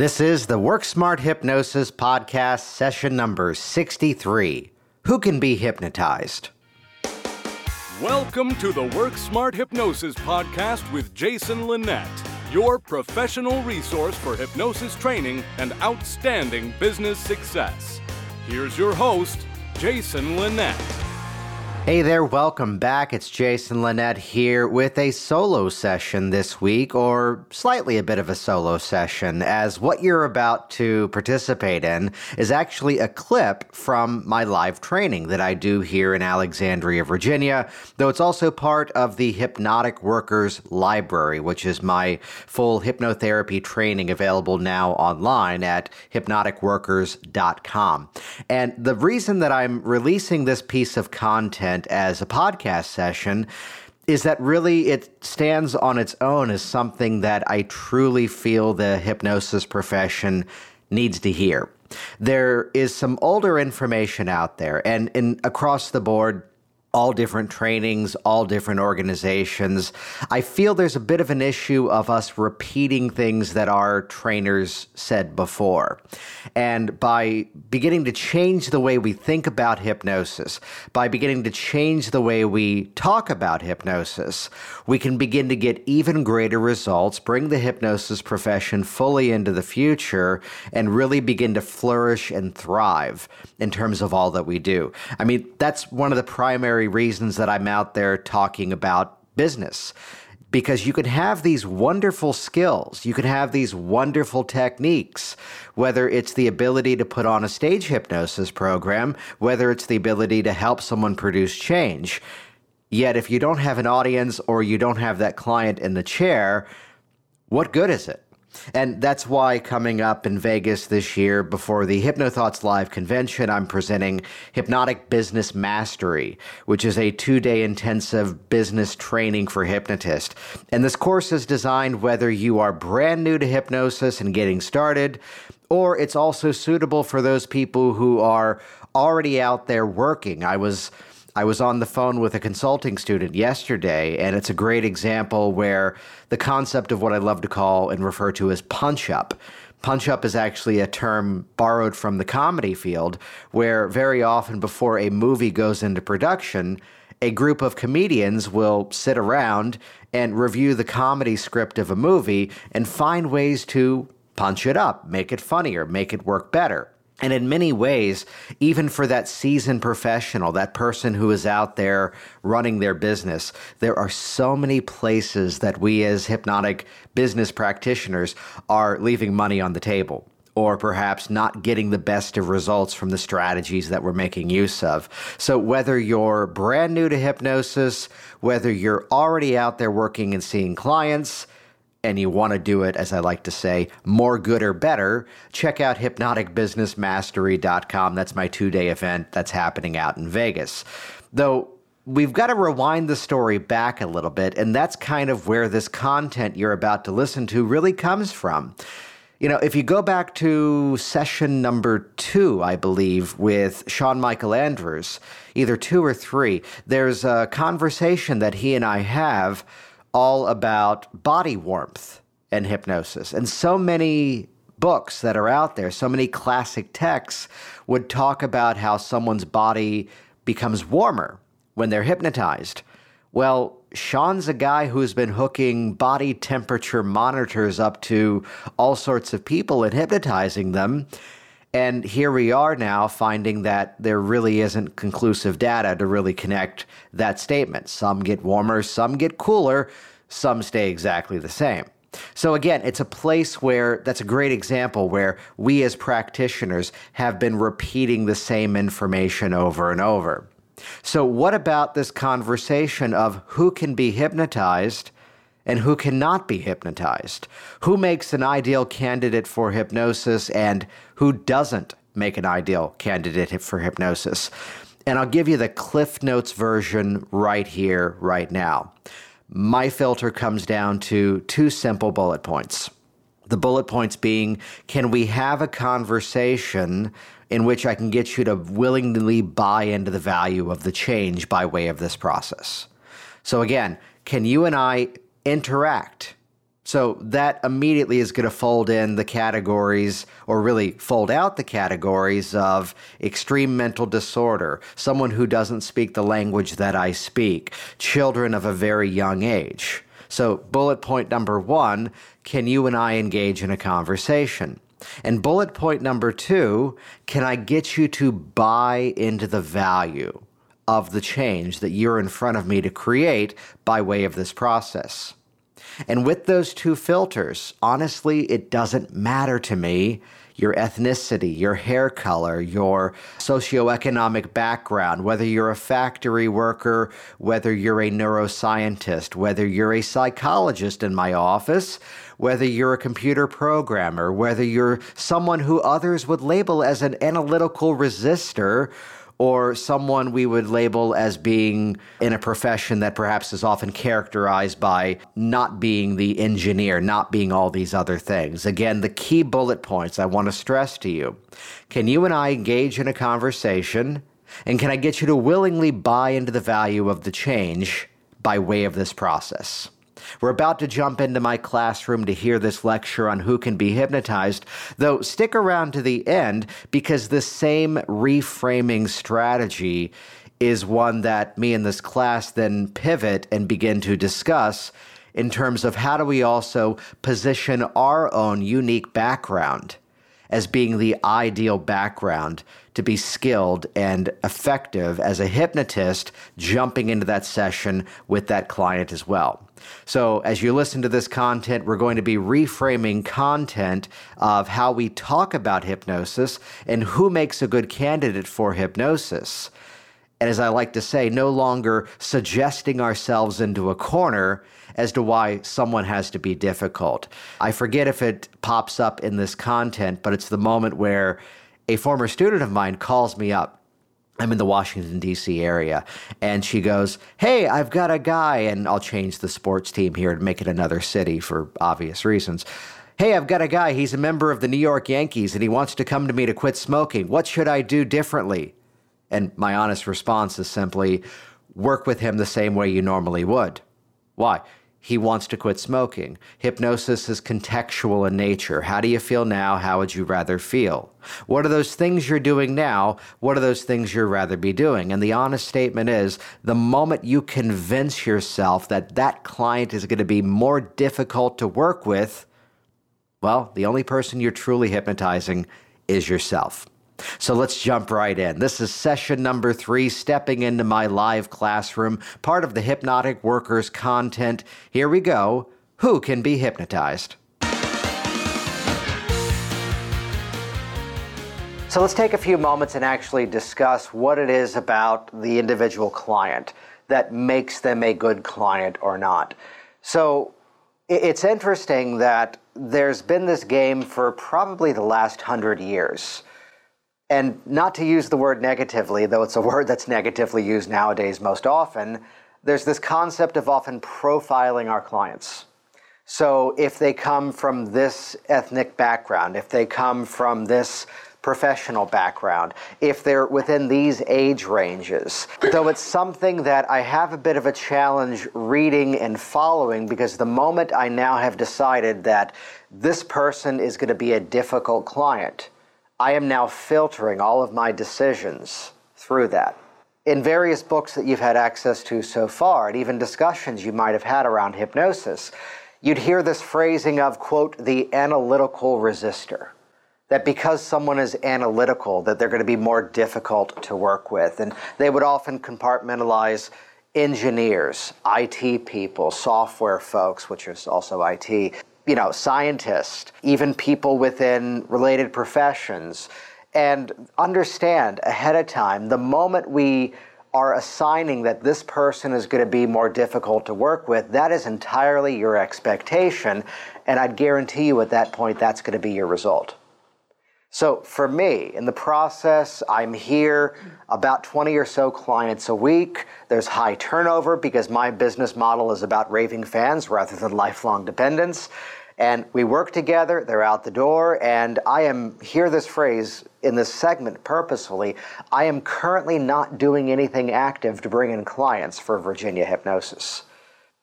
This is the Work Smart Hypnosis Podcast, session number 63. Who can be hypnotized? Welcome to the Work Smart Hypnosis Podcast with Jason Linett, your professional resource for hypnosis training and outstanding business success. Here's your host, Jason Linett. Hey there, welcome back. It's Jason Linett here with a solo session this week, or slightly a bit of a solo session, as what you're about to participate in is actually a clip from my live training that I do here in Alexandria, Virginia, though it's also part of the Hypnotic Workers Library, which is my full hypnotherapy training available now online at hypnoticworkers.com. And the reason that I'm releasing this piece of content content as a podcast session is that really it stands on its own as something that I truly feel the hypnosis profession needs to hear. There is some older information out there, and in, across the board, all different trainings, all different organizations. I feel there's a bit of an issue of us repeating things that our trainers said before. And by beginning to change the way we think about hypnosis, by beginning to change the way we talk about hypnosis, we can begin to get even greater results, bring the hypnosis profession fully into the future, and really begin to flourish and thrive in terms of all that we do. I mean, that's one of the primary primary reasons that I'm out there talking about business. Because you can have these wonderful skills, you can have these wonderful techniques, whether it's the ability to put on a stage hypnosis program, whether it's the ability to help someone produce change. Yet, if you don't have an audience or you don't have that client in the chair, what good is it? And that's why coming up in Vegas this year before the HypnoThoughts Live convention, I'm presenting Hypnotic Business Mastery, which is a two day intensive business training for hypnotists. And this course is designed whether you are brand new to hypnosis and getting started, or it's also suitable for those people who are already out there working. I was I was on the phone with a consulting student yesterday, and it's a great example where the concept of what I love to call and refer to as punch up. Punch up is actually a term borrowed from the comedy field, where very often before a movie goes into production, a group of comedians will sit around and review the comedy script of a movie and find ways to punch it up, make it funnier, make it work better. And in many ways, even for that seasoned professional, that person who is out there running their business, there are so many places that we as hypnotic business practitioners are leaving money on the table or perhaps not getting the best of results from the strategies that we're making use of. So, whether you're brand new to hypnosis, whether you're already out there working and seeing clients, and you want to do it, as I like to say, more good or better, check out hypnoticbusinessmastery.com. That's my two day event that's happening out in Vegas. Though, we've got to rewind the story back a little bit, and that's kind of where this content you're about to listen to really comes from. You know, if you go back to session number two, I believe, with Sean Michael Andrews, either two or three, there's a conversation that he and I have all about body warmth and hypnosis. And so many books that are out there, so many classic texts would talk about how someone's body becomes warmer when they're hypnotized. Well, Sean's a guy who's been hooking body temperature monitors up to all sorts of people and hypnotizing them. And here we are now finding that there really isn't conclusive data to really connect that statement. Some get warmer, some get cooler, some stay exactly the same. So again, it's a place where that's a great example where we as practitioners have been repeating the same information over and over. So what about this conversation of who can be hypnotized and who cannot be hypnotized? Who makes an ideal candidate for hypnosis and who doesn't make an ideal candidate for hypnosis? And I'll give you the Cliff Notes version right here, right now. My filter comes down to two simple bullet points. The bullet points being can we have a conversation in which I can get you to willingly buy into the value of the change by way of this process? So, again, can you and I interact So that immediately is going to fold in the categories, or really fold out the categories of extreme mental disorder, someone who doesn't speak the language that I speak, children of a very young age. So, bullet point number one can you and I engage in a conversation? And bullet point number two can I get you to buy into the value of the change that you're in front of me to create by way of this process? And with those two filters, honestly, it doesn't matter to me. Your ethnicity, your hair color, your socioeconomic background, whether you're a factory worker, whether you're a neuroscientist, whether you're a psychologist in my office, whether you're a computer programmer, whether you're someone who others would label as an analytical resistor or someone we would label as being in a profession that perhaps is often characterized by not being the engineer, not being all these other things. Again, the key bullet points I want to stress to you. Can you and I engage in a conversation? And can I get you to willingly buy into the value of the change by way of this process? We're about to jump into my classroom to hear this lecture on who can be hypnotized, though stick around to the end because the same reframing strategy is one that me and this class then pivot and begin to discuss in terms of how do we also position our own unique background as being the ideal background to be skilled and effective as a hypnotist jumping into that session with that client as well. So, as you listen to this content, we're going to be reframing content of how we talk about hypnosis and who makes a good candidate for hypnosis. And as I like to say, no longer suggesting ourselves into a corner as to why someone has to be difficult. I forget if it pops up in this content, but it's the moment where a former student of mine calls me up I'm in the Washington, D.C. area. And she goes, Hey, I've got a guy, and I'll change the sports team here to make it another city for obvious reasons. Hey, I've got a guy. He's a member of the New York Yankees, and he wants to come to me to quit smoking. What should I do differently? And my honest response is simply work with him the same way you normally would. Why? He wants to quit smoking. Hypnosis is contextual in nature. How do you feel now? How would you rather feel? What are those things you're doing now? What are those things you'd rather be doing? And the honest statement is the moment you convince yourself that that client is going to be more difficult to work with, well, the only person you're truly hypnotizing is yourself. So let's jump right in. This is session number three, stepping into my live classroom, part of the Hypnotic Workers content. Here we go. Who can be hypnotized? So let's take a few moments and actually discuss what it is about the individual client that makes them a good client or not. So it's interesting that there's been this game for probably the last hundred years and not to use the word negatively, though it's a word that's negatively used nowadays most often, there's this concept of often profiling our clients. So if they come from this ethnic background, if they come from this professional background, if they're within these age ranges. Though it's something that I have a bit of a challenge reading and following because the moment I now have decided that this person is going to be a difficult client, I am now filtering all of my decisions through that. In various books that you've had access to so far, and even discussions you might have had around hypnosis, you'd hear this phrasing of, quote, the analytical resistor. That because someone is analytical, that they're going to be more difficult to work with. And they would often compartmentalize engineers, IT people, software folks, which is also IT, you know, scientists, even people within related professions, and understand ahead of time the moment we are assigning that this person is going to be more difficult to work with, that is entirely your expectation. And I'd guarantee you at that point that's going to be your result. So for me, in the process, I'm here about 20 or so clients a week. There's high turnover because my business model is about raving fans rather than lifelong dependents. And we work together, they're out the door, and I am, hear this phrase in this segment purposefully, I am currently not doing anything active to bring in clients for Virginia Hypnosis.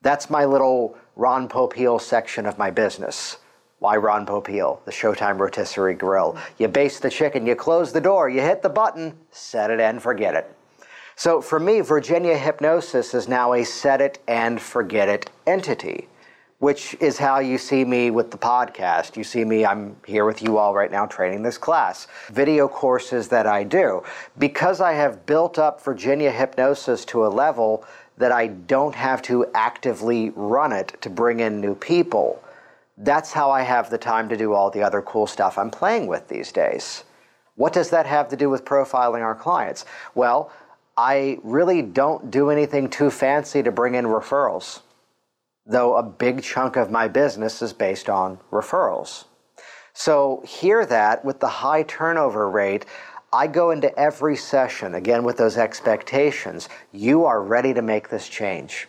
That's my little Ron Popeil section of my business. Why Ron Popeil? The Showtime Rotisserie Grill. You baste the chicken, you close the door, you hit the button, set it and forget it. So for me, Virginia Hypnosis is now a set it and forget it entity, which is how you see me with the podcast. You see me, I'm here with you all right now training this class, video courses that I do. Because I have built up Virginia Hypnosis to a level that I don't have to actively run it to bring in new people that's how I have the time to do all the other cool stuff I'm playing with these days. What does that have to do with profiling our clients? Well, I really don't do anything too fancy to bring in referrals, though a big chunk of my business is based on referrals. So, hear that with the high turnover rate, I go into every session, again with those expectations. You are ready to make this change.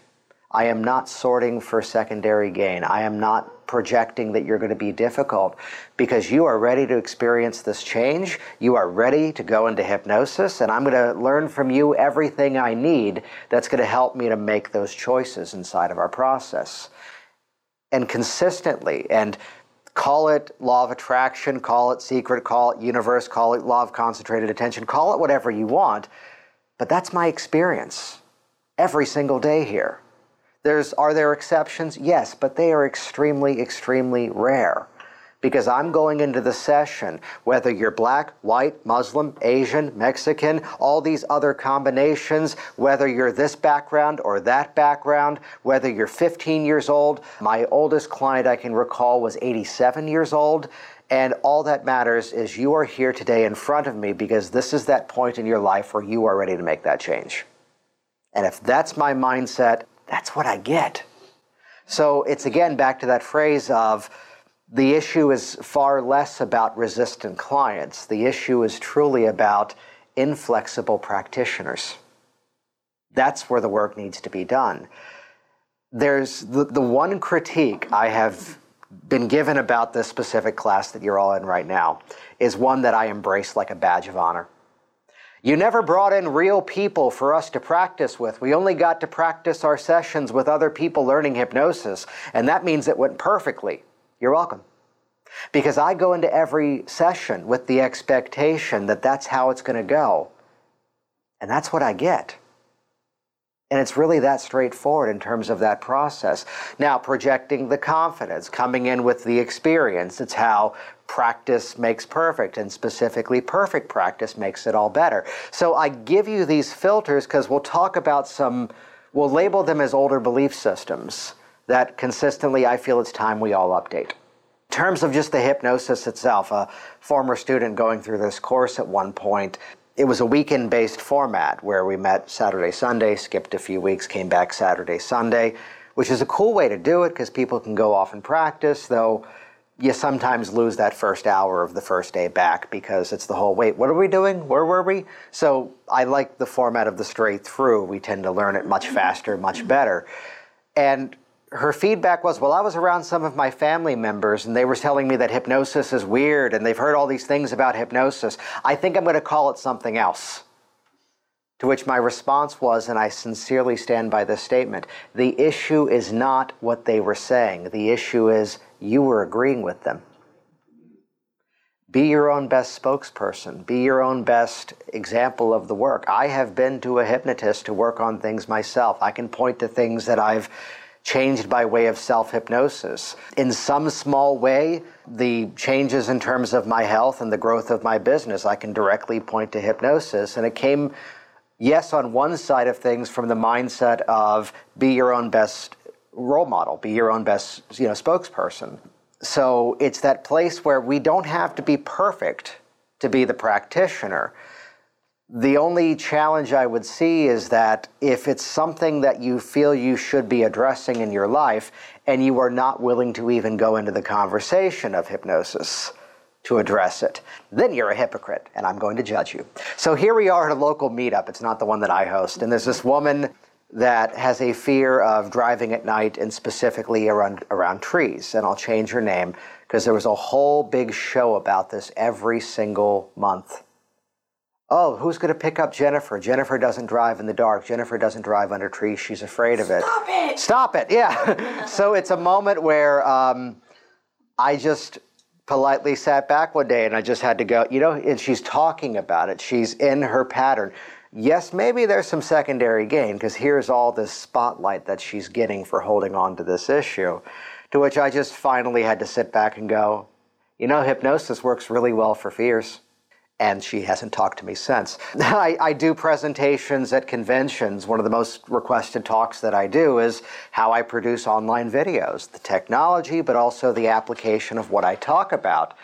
I am not sorting for secondary gain. I am not projecting that you're going to be difficult because you are ready to experience this change. You are ready to go into hypnosis, and I'm going to learn from you everything I need that's going to help me to make those choices inside of our process. And consistently, and call it law of attraction, call it secret, call it universe, call it law of concentrated attention, call it whatever you want, but that's my experience every single day here. There's, are there exceptions? Yes, but they are extremely, extremely rare. Because I'm going into the session, whether you're black, white, Muslim, Asian, Mexican, all these other combinations, whether you're this background or that background, whether you're 15 years old. My oldest client I can recall was 87 years old. And all that matters is you are here today in front of me because this is that point in your life where you are ready to make that change. And if that's my mindset, that's what I get. So it's again back to that phrase of the issue is far less about resistant clients. The issue is truly about inflexible practitioners. That's where the work needs to be done. There's the, the one critique I have been given about this specific class that you're all in right now is one that I embrace like a badge of honor. You never brought in real people for us to practice with. We only got to practice our sessions with other people learning hypnosis, and that means it went perfectly. You're welcome. Because I go into every session with the expectation that that's how it's going to go. And that's what I get. And it's really that straightforward in terms of that process. Now, projecting the confidence, coming in with the experience, it's how practice makes perfect, and specifically, perfect practice makes it all better. So I give you these filters because we'll talk about some, we'll label them as older belief systems that consistently I feel it's time we all update. In terms of just the hypnosis itself, a former student going through this course at one point it was a weekend based format where we met Saturday, Sunday, skipped a few weeks, came back Saturday, Sunday, which is a cool way to do it because people can go off and practice, though you sometimes lose that first hour of the first day back because it's the whole wait, what are we doing? Where were we? So I like the format of the straight through. We tend to learn it much faster, much better. And her feedback was, well, I was around some of my family members and they were telling me that hypnosis is weird and they've heard all these things about hypnosis. I think I'm going to call it something else. To which my response was, and I sincerely stand by this statement the issue is not what they were saying, the issue is you were agreeing with them. Be your own best spokesperson. Be your own best example of the work. I have been to a hypnotist to work on things myself. I can point to things that I've changed by way of self hypnosis. In some small way, the changes in terms of my health and the growth of my business, I can directly point to hypnosis. And it came, yes, on one side of things from the mindset of be your own best role model, be your own best you know, spokesperson. So it's that place where we don't have to be perfect to be the practitioner. The only challenge I would see is that if it's something that you feel you should be addressing in your life and you are not willing to even go into the conversation of hypnosis to address it, then you're a hypocrite and I'm going to judge you. So here we are at a local meetup. It's not the one that I host. And there's this woman that has a fear of driving at night and specifically around, around trees. And I'll change her name because there was a whole big show about this every single month Oh, who's going to pick up Jennifer? Jennifer doesn't drive in the dark. Jennifer doesn't drive under trees. She's afraid of it. Stop it! Stop it, yeah. so it's a moment where um, I just politely sat back one day and I just had to go, you know, and she's talking about it. She's in her pattern. Yes, maybe there's some secondary gain because here's all this spotlight that she's getting for holding on to this issue. To which I just finally had to sit back and go, you know, hypnosis works really well for fears and she hasn't talked to me since. I, I, do presentations at conventions. One of the most requested talks that I do is how I produce online videos, the technology, but also the application of what I talk about.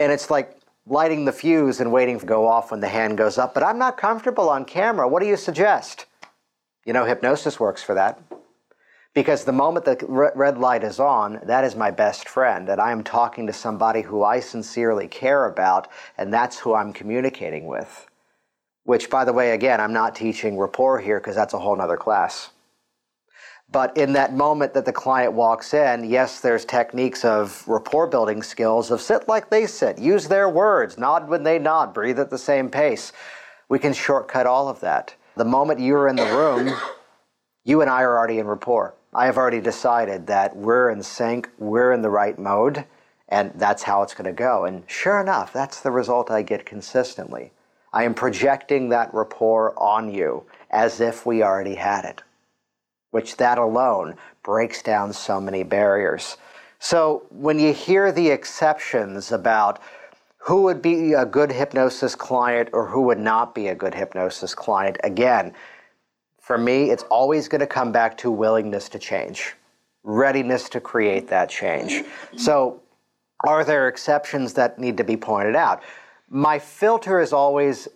And it's like lighting the fuse and waiting to go off when the hand goes up, but I'm not comfortable on camera. What do you suggest? You know, hypnosis works for that. Because the moment the red light is on, that is my best friend, and I am talking to somebody who I sincerely care about, and that's who I'm communicating with. Which, by the way, again, I'm not teaching rapport here because that's a whole other class. But in that moment that the client walks in, yes, there's techniques of rapport building skills of sit like they sit, use their words, nod when they nod, breathe at the same pace. We can shortcut all of that. The moment you're in the room, you and I are already in rapport. I have already decided that we're in sync, we're in the right mode, and that's how it's going to go. And sure enough, that's the result I get consistently. I am projecting that rapport on you as if we already had it, which that alone breaks down so many barriers. So when you hear the exceptions about who would be a good hypnosis client or who would not be a good hypnosis client, again, for me, it's always going to come back to willingness to change, readiness to create that change. So, are there exceptions that need to be pointed out? My filter is always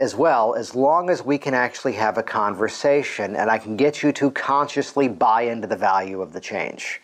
as well, as long as we can actually have a conversation and I can get you to consciously buy into the value of the change.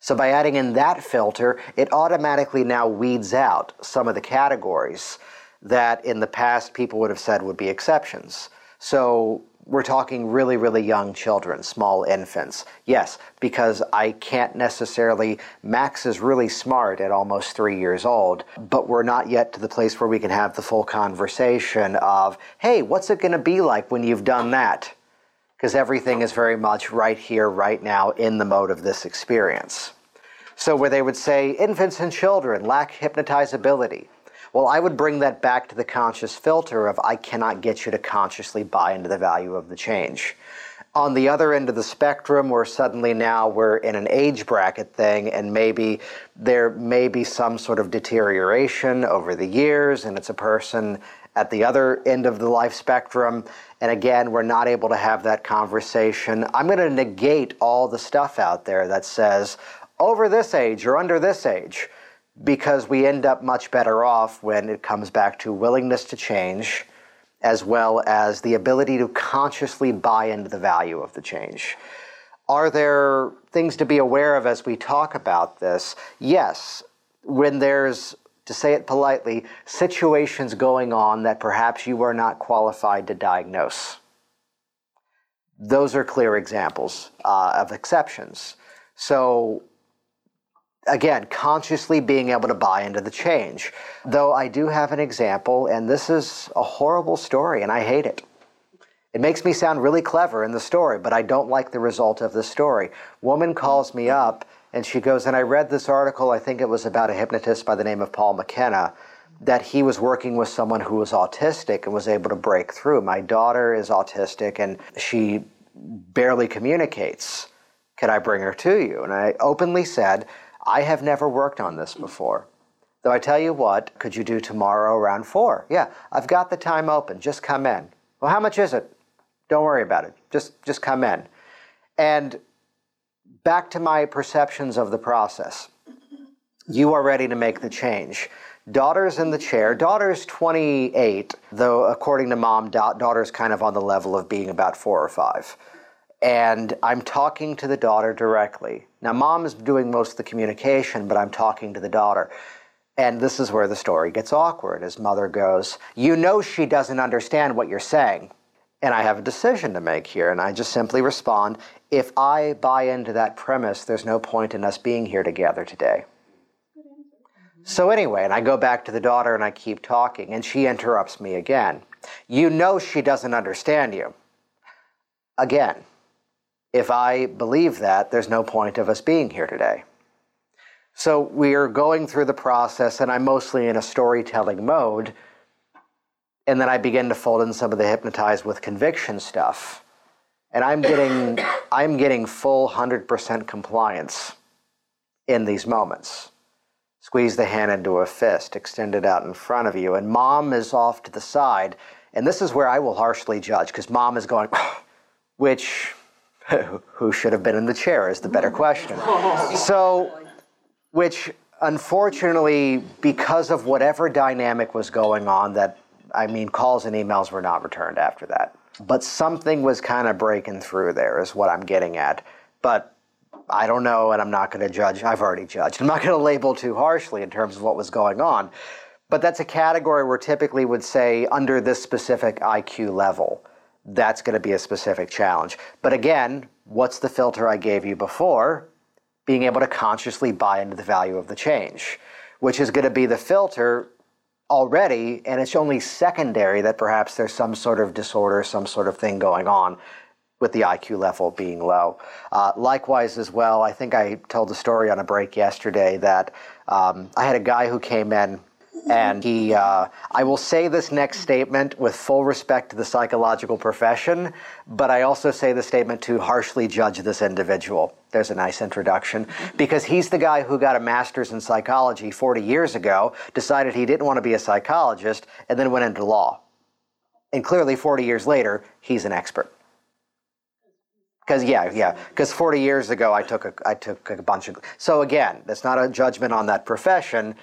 So, by adding in that filter, it automatically now weeds out some of the categories that in the past people would have said would be exceptions. So, we're talking really, really young children, small infants. Yes, because I can't necessarily, Max is really smart at almost three years old, but we're not yet to the place where we can have the full conversation of, hey, what's it going to be like when you've done that? Because everything is very much right here, right now, in the mode of this experience. So, where they would say infants and children lack hypnotizability, well, I would bring that back to the conscious filter of I cannot get you to consciously buy into the value of the change. On the other end of the spectrum, where suddenly now we're in an age bracket thing, and maybe there may be some sort of deterioration over the years, and it's a person at the other end of the life spectrum, and again, we're not able to have that conversation. I'm going to negate all the stuff out there that says, over this age or under this age because we end up much better off when it comes back to willingness to change as well as the ability to consciously buy into the value of the change. Are there things to be aware of as we talk about this? Yes. When there's, to say it politely, situations going on that perhaps you are not qualified to diagnose. Those are clear examples uh, of exceptions. So, again, consciously being able to buy into the change. Though I do have an example, and this is a horrible story, and I hate it. It makes me sound really clever in the story, but I don't like the result of the story. Woman calls me up and she goes, and I read this article, I think it was about a hypnotist by the name of Paul McKenna, that he was working with someone who was autistic and was able to break through. My daughter is autistic and she barely communicates. Could I bring her to you? And I openly said, I have never worked on this before. Though I tell you what, could you do tomorrow around four? Yeah, I've got the time open. Just come in. Well, how much is it? Don't worry about it. Just just come in. And back to my perceptions of the process. You are ready to make the change. Daughter's in the chair. Daughter's 28, though according to mom, daughter's kind of on the level of being about four or five and I'm talking to the daughter directly. Now, mom is doing most of the communication, but I'm talking to the daughter. And this is where the story gets awkward as mother goes, You know, she doesn't understand what you're saying. And I have a decision to make here. And I just simply respond, If I buy into that premise, there's no point in us being here together today. So, anyway, and I go back to the daughter and I keep talking, and she interrupts me again. You know she doesn't understand you. Again, if I believe that, there's no point of us being here today. So, we are going through the process, and I'm mostly in a storytelling mode. And then I begin to fold in some of the hypnotized with conviction stuff. And I'm getting, I'm getting full 100% compliance in these moments squeeze the hand into a fist, extend it out in front of you, and mom is off to the side. And this is where I will harshly judge because mom is going, which, who should have been in the chair is the better question. So, which unfortunately, because of whatever dynamic was going on, that I mean, calls and emails were not returned after that. But something was kind of breaking through there, is what I'm getting at. But I don't know, and I'm not going to judge. I've already judged. I'm not going to label too harshly in terms of what was going on. But that's a category where typically would say under this specific IQ level, that's going to be a specific challenge. But again, what's the filter I gave you before? Being able to consciously buy into the value of the change, which is going to be the filter already, and it's only secondary that perhaps there's some sort of disorder, some sort of thing going on with the IQ level being low. Uh, likewise, as well, I think I told the story on a break yesterday that um, I had a guy who came in and he, uh, I will say this next statement with full respect to the psychological profession, but I also say the statement to harshly judge this individual. There's a nice introduction because he's the guy who got a master's in psychology 40 years ago, decided he didn't want to be a psychologist, and then went into law. And clearly, 40 years later, he's an expert. Because yeah, yeah. Because 40 years ago, I took a I took a bunch of. So again, that's not a judgment on that profession.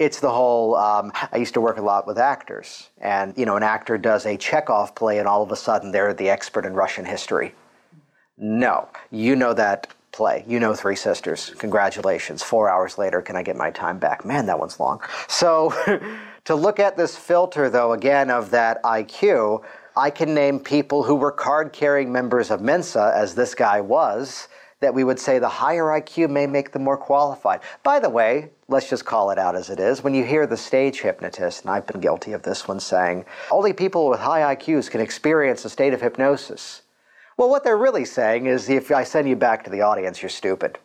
It's the whole. Um, I used to work a lot with actors, and you know, an actor does a Chekhov play, and all of a sudden they're the expert in Russian history. No, you know that play. You know Three Sisters. Congratulations. Four hours later, can I get my time back? Man, that one's long. So, to look at this filter, though, again, of that IQ, I can name people who were card carrying members of Mensa, as this guy was, that we would say the higher IQ may make them more qualified. By the way, let's just call it out as it is. When you hear the stage hypnotist, and I've been guilty of this one, saying, only people with high IQs can experience a state of hypnosis. Well, what they're really saying is if I send you back to the audience, you're stupid.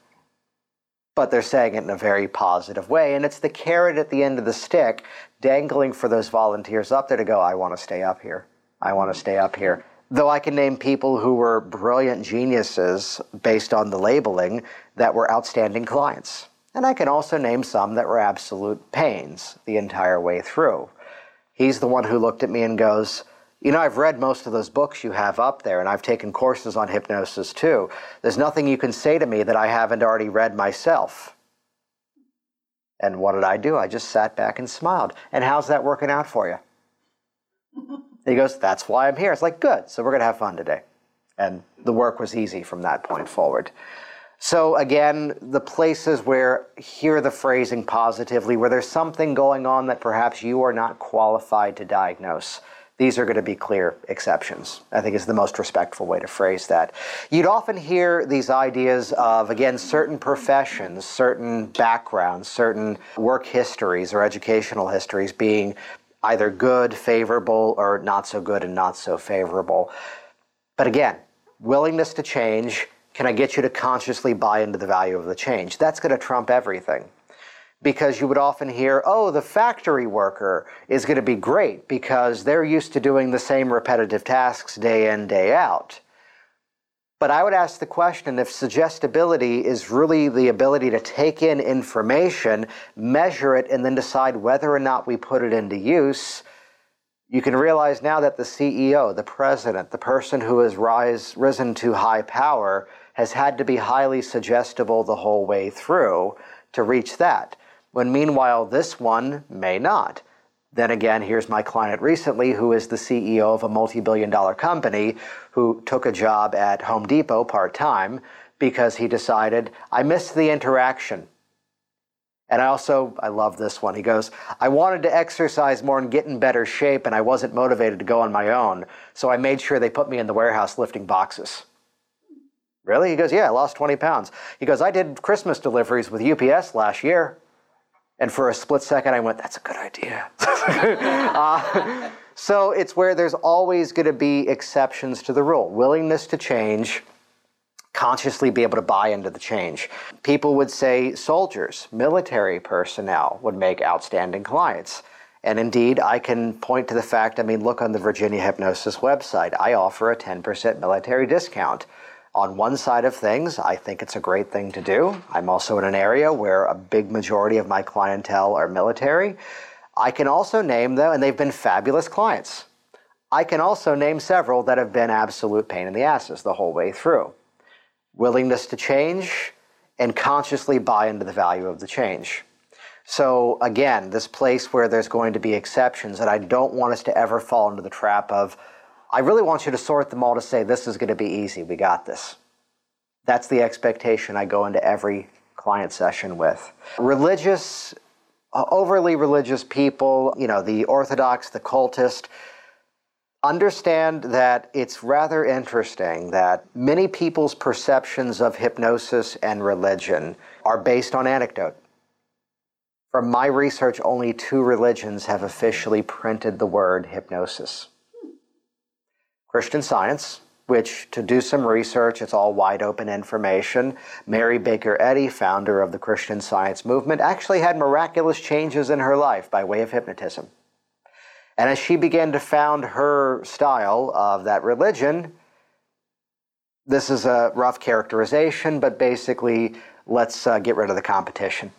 But they're saying it in a very positive way, and it's the carrot at the end of the stick dangling for those volunteers up there to go, I want to stay up here. I want to stay up here. Though I can name people who were brilliant geniuses based on the labeling that were outstanding clients. And I can also name some that were absolute pains the entire way through. He's the one who looked at me and goes, You know, I've read most of those books you have up there, and I've taken courses on hypnosis too. There's nothing you can say to me that I haven't already read myself. And what did I do? I just sat back and smiled. And how's that working out for you? he goes, That's why I'm here. It's like, Good. So we're going to have fun today. And the work was easy from that point forward. So, again, the places where hear the phrasing positively, where there's something going on that perhaps you are not qualified to diagnose, these are going to be clear exceptions. I think is the most respectful way to phrase that. You'd often hear these ideas of, again, certain professions, certain backgrounds, certain work histories or educational histories being either good, favorable, or not so good and not so favorable. But again, willingness to change. Can I get you to consciously buy into the value of the change? That's going to trump everything. Because you would often hear, oh, the factory worker is going to be great because they're used to doing the same repetitive tasks day in, day out. But I would ask the question if suggestibility is really the ability to take in information, measure it, and then decide whether or not we put it into use, you can realize now that the CEO, the president, the person who has rise, risen to high power has had to be highly suggestible the whole way through to reach that. When meanwhile, this one may not. Then again, here's my client recently who is the CEO of a multi billion dollar company who took a job at Home Depot part time because he decided, I missed the interaction. And I also, I love this one. He goes, I wanted to exercise more and get in better shape, and I wasn't motivated to go on my own. So I made sure they put me in the warehouse lifting boxes. Really? He goes, Yeah, I lost 20 pounds. He goes, I did Christmas deliveries with UPS last year. And for a split second, I went, that's a good idea. uh, so it's where there's always going to be exceptions to the rule willingness to change, consciously be able to buy into the change. People would say soldiers, military personnel would make outstanding clients. And indeed, I can point to the fact I mean, look on the Virginia Hypnosis website. I offer a 10% military discount on one side of things, I think it's a great thing to do. I'm also in an area where a big majority of my clientele are military. I can also name though, and they've been fabulous clients. I can also name several that have been absolute pain in the asses the whole way through. Willingness to change and consciously buy into the value of the change. So, again, this place where there's going to be exceptions, and I don't want us to ever fall into the trap of, I really want you to sort them all to say, this is going to be easy. We got this. That's the expectation I go into every client session with. Religious, uh, overly religious people, you know, the Orthodox, the cultist, understand that it's rather interesting that many people's perceptions of hypnosis and religion are based on anecdote. From my research, only two religions have officially printed the word hypnosis. Christian Science, which to do some research, it's all wide open information. Mary Baker Eddy, founder of the Christian Science movement, actually had miraculous changes in her life by way of hypnotism. And as she began to found her style of that religion, this is a rough characterization, but basically, let's uh, get rid of the competition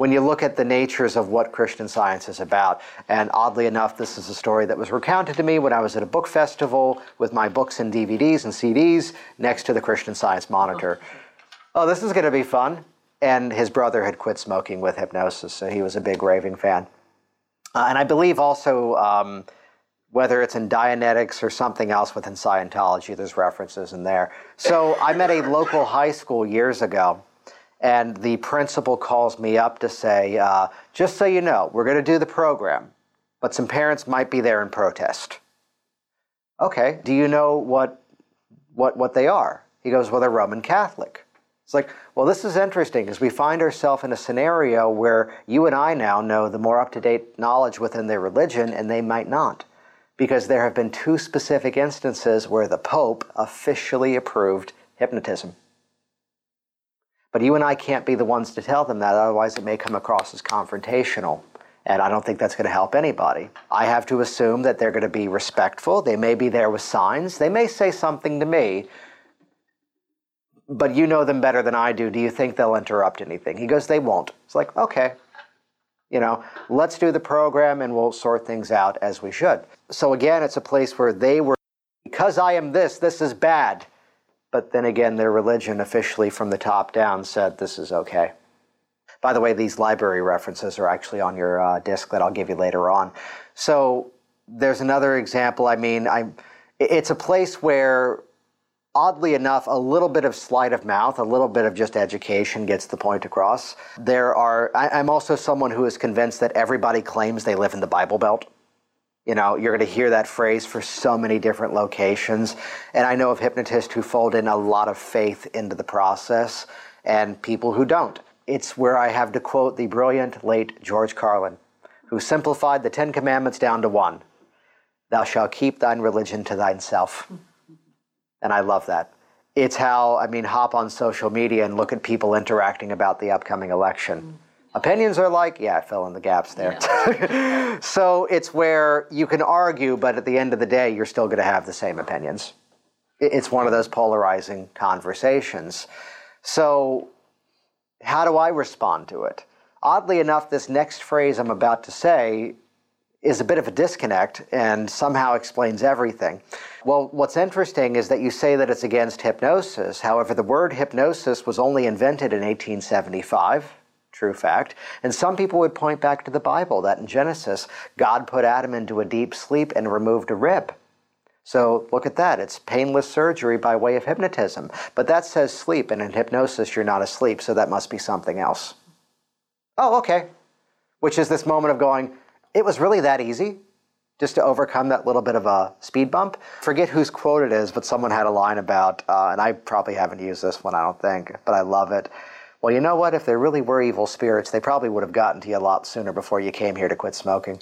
when you look at the natures of what Christian science is about. And oddly enough, this is a story that was recounted to me when I was at a book festival with my books and DVDs and CDs next to the Christian Science monitor. Oh, this is going to be fun. And his brother had quit smoking with hypnosis, so he was a big raving fan. Uh, and I believe also, um, whether it's in Dianetics or something else within Scientology, there's references in there. So I met a local high school years ago and the principal calls me up to say, uh, just so you know, we're going to do the program, but some parents might be there in protest. Okay, do you know what, what, what they are? He goes, well, they're Roman Catholic. It's like, well, this is interesting because we find ourselves in a scenario where you and I now know the more up to date knowledge within their religion, and they might not. Because there have been two specific instances where the Pope officially approved hypnotism. But you and I can't be the ones to tell them that, otherwise, it may come across as confrontational. And I don't think that's going to help anybody. I have to assume that they're going to be respectful. They may be there with signs. They may say something to me, but you know them better than I do. Do you think they'll interrupt anything? He goes, They won't. It's like, okay, you know, let's do the program and we'll sort things out as we should. So again, it's a place where they were, because I am this, this is bad. But then again, their religion officially from the top down said this is okay. By the way, these library references are actually on your uh, disc that I'll give you later on. So there's another example. I mean, I'm, it's a place where, oddly enough, a little bit of sleight of mouth, a little bit of just education gets the point across. There are. I, I'm also someone who is convinced that everybody claims they live in the Bible Belt. You know, you're going to hear that phrase for so many different locations. And I know of hypnotists who fold in a lot of faith into the process and people who don't. It's where I have to quote the brilliant late George Carlin, who simplified the Ten Commandments down to one Thou shalt keep thine religion to thyself. And I love that. It's how, I mean, hop on social media and look at people interacting about the upcoming election. Opinions are like, yeah, I fill in the gaps there. Yeah. so it's where you can argue, but at the end of the day, you're still going to have the same opinions. It's one of those polarizing conversations. So, how do I respond to it? Oddly enough, this next phrase I'm about to say is a bit of a disconnect and somehow explains everything. Well, what's interesting is that you say that it's against hypnosis. However, the word hypnosis was only invented in 1875 true fact. And some people would point back to the Bible that in Genesis, God put Adam into a deep sleep and removed a rib. So look at that. It's painless surgery by way of hypnotism. But that says sleep, and in hypnosis, you're not asleep, so that must be something else. Oh, okay. Which is this moment of going, it was really that easy just to overcome that little bit of a speed bump. Forget whose quote it is, but someone had a line about, uh, and I probably haven't used this one, I don't think, but I love it Well, you know what? If there really were evil spirits, they probably would have gotten to you a lot sooner before you came here to quit smoking.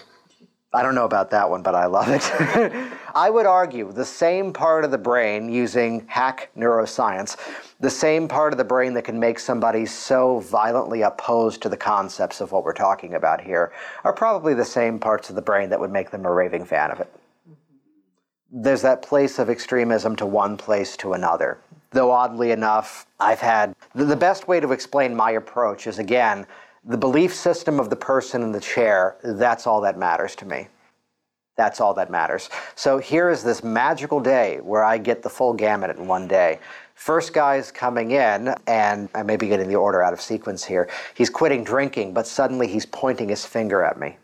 I don't know about that one, but I love it. I would argue the same part of the brain using hack neuroscience, the same part of the brain that can make somebody so violently opposed to the concepts of what we're talking about here, are probably the same parts of the brain that would make them a raving fan of it. Mm-hmm. There's that place of extremism to one place to another. Though oddly enough, I've had the best way to explain my approach is again, the belief system of the person in the chair, that's all that matters to me. That's all that matters. So here is this magical day where I get the full gamut in one day. First guy's coming in, and I may be getting the order out of sequence here. He's quitting drinking, but suddenly he's pointing his finger at me.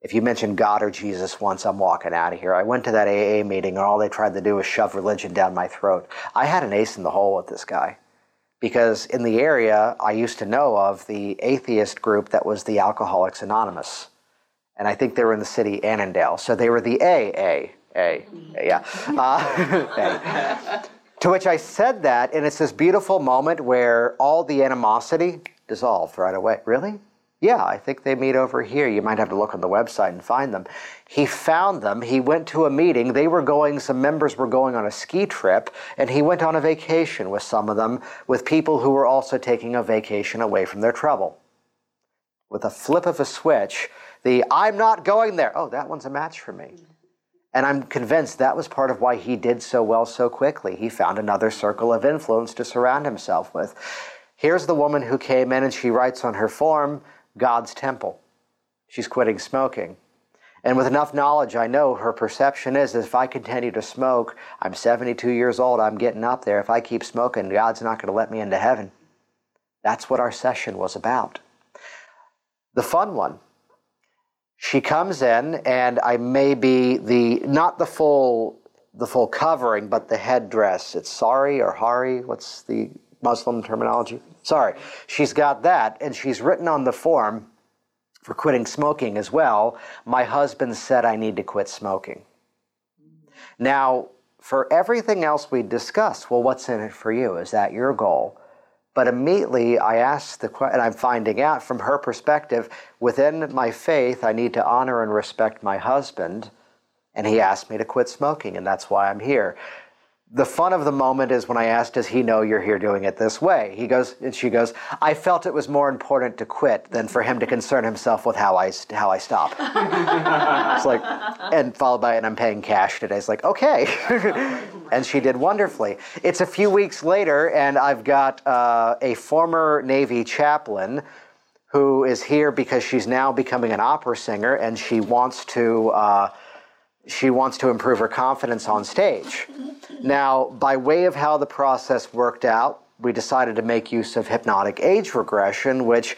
If you mention God or Jesus once, I'm walking out of here. I went to that AA meeting, and all they tried to do was shove religion down my throat. I had an ace in the hole with this guy because in the area I used to know of the atheist group that was the Alcoholics Anonymous. And I think they were in the city Annandale. So they were the AA. A, yeah. Uh, to which I said that, and it's this beautiful moment where all the animosity dissolved right away. Really? Yeah, I think they meet over here. You might have to look on the website and find them. He found them. He went to a meeting. They were going, some members were going on a ski trip, and he went on a vacation with some of them, with people who were also taking a vacation away from their trouble. With a flip of a switch, the I'm not going there. Oh, that one's a match for me. And I'm convinced that was part of why he did so well so quickly. He found another circle of influence to surround himself with. Here's the woman who came in and she writes on her form, God's temple. She's quitting smoking. And with enough knowledge, I know her perception is that if I continue to smoke, I'm 72 years old, I'm getting up there. If I keep smoking, God's not going to let me into heaven. That's what our session was about. The fun one. She comes in, and I may be the not the full the full covering, but the headdress. It's sari or hari. What's the Muslim terminology? Sorry. She's got that, and she's written on the form for quitting smoking as well. My husband said I need to quit smoking. Now, for everything else we discussed, well, what's in it for you? Is that your goal? But immediately I asked the question, and I'm finding out from her perspective, within my faith, I need to honor and respect my husband. And he asked me to quit smoking, and that's why I'm here the fun of the moment is when I asked, Does he know you're here doing it this way? He goes, and she goes, I felt it was more important to quit than for him to concern himself with how I, how I stop. it's like, and followed by, and I'm paying cash today. It's like, okay. and she did wonderfully. It's a few weeks later, and I've got uh, a former Navy chaplain who is here because she's now becoming an opera singer and she wants to. Uh, she wants to improve her confidence on stage. Now, by way of how the process worked out, we decided to make use of hypnotic age regression, which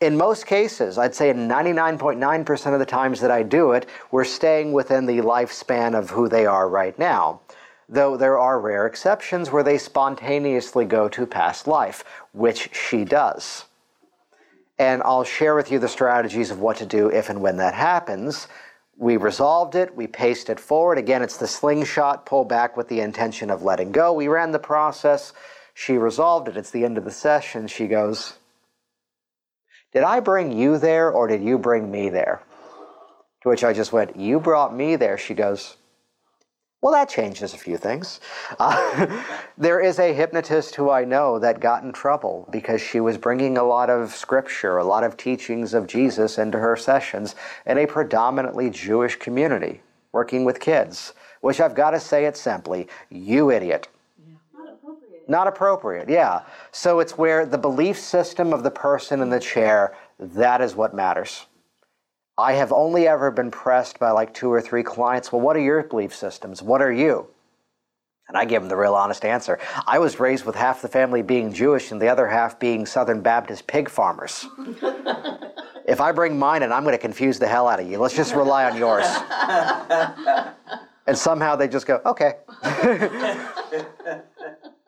in most cases, I'd say 99.9% of the times that I do it, we're staying within the lifespan of who they are right now. Though there are rare exceptions where they spontaneously go to past life, which she does. And I'll share with you the strategies of what to do if and when that happens. We resolved it, we paced it forward. Again, it's the slingshot pull back with the intention of letting go. We ran the process. She resolved it. It's the end of the session. She goes, Did I bring you there or did you bring me there? To which I just went, You brought me there. She goes, well, that changes a few things. Uh, there is a hypnotist who I know that got in trouble because she was bringing a lot of scripture, a lot of teachings of Jesus into her sessions in a predominantly Jewish community, working with kids, which I've got to say it simply you idiot. Not appropriate. Not appropriate, yeah. So it's where the belief system of the person in the chair, that is what matters. I have only ever been pressed by like two or three clients. Well, what are your belief systems? What are you? And I give them the real honest answer. I was raised with half the family being Jewish and the other half being Southern Baptist pig farmers. if I bring mine in, I'm going to confuse the hell out of you. Let's just rely on yours. and somehow they just go, okay.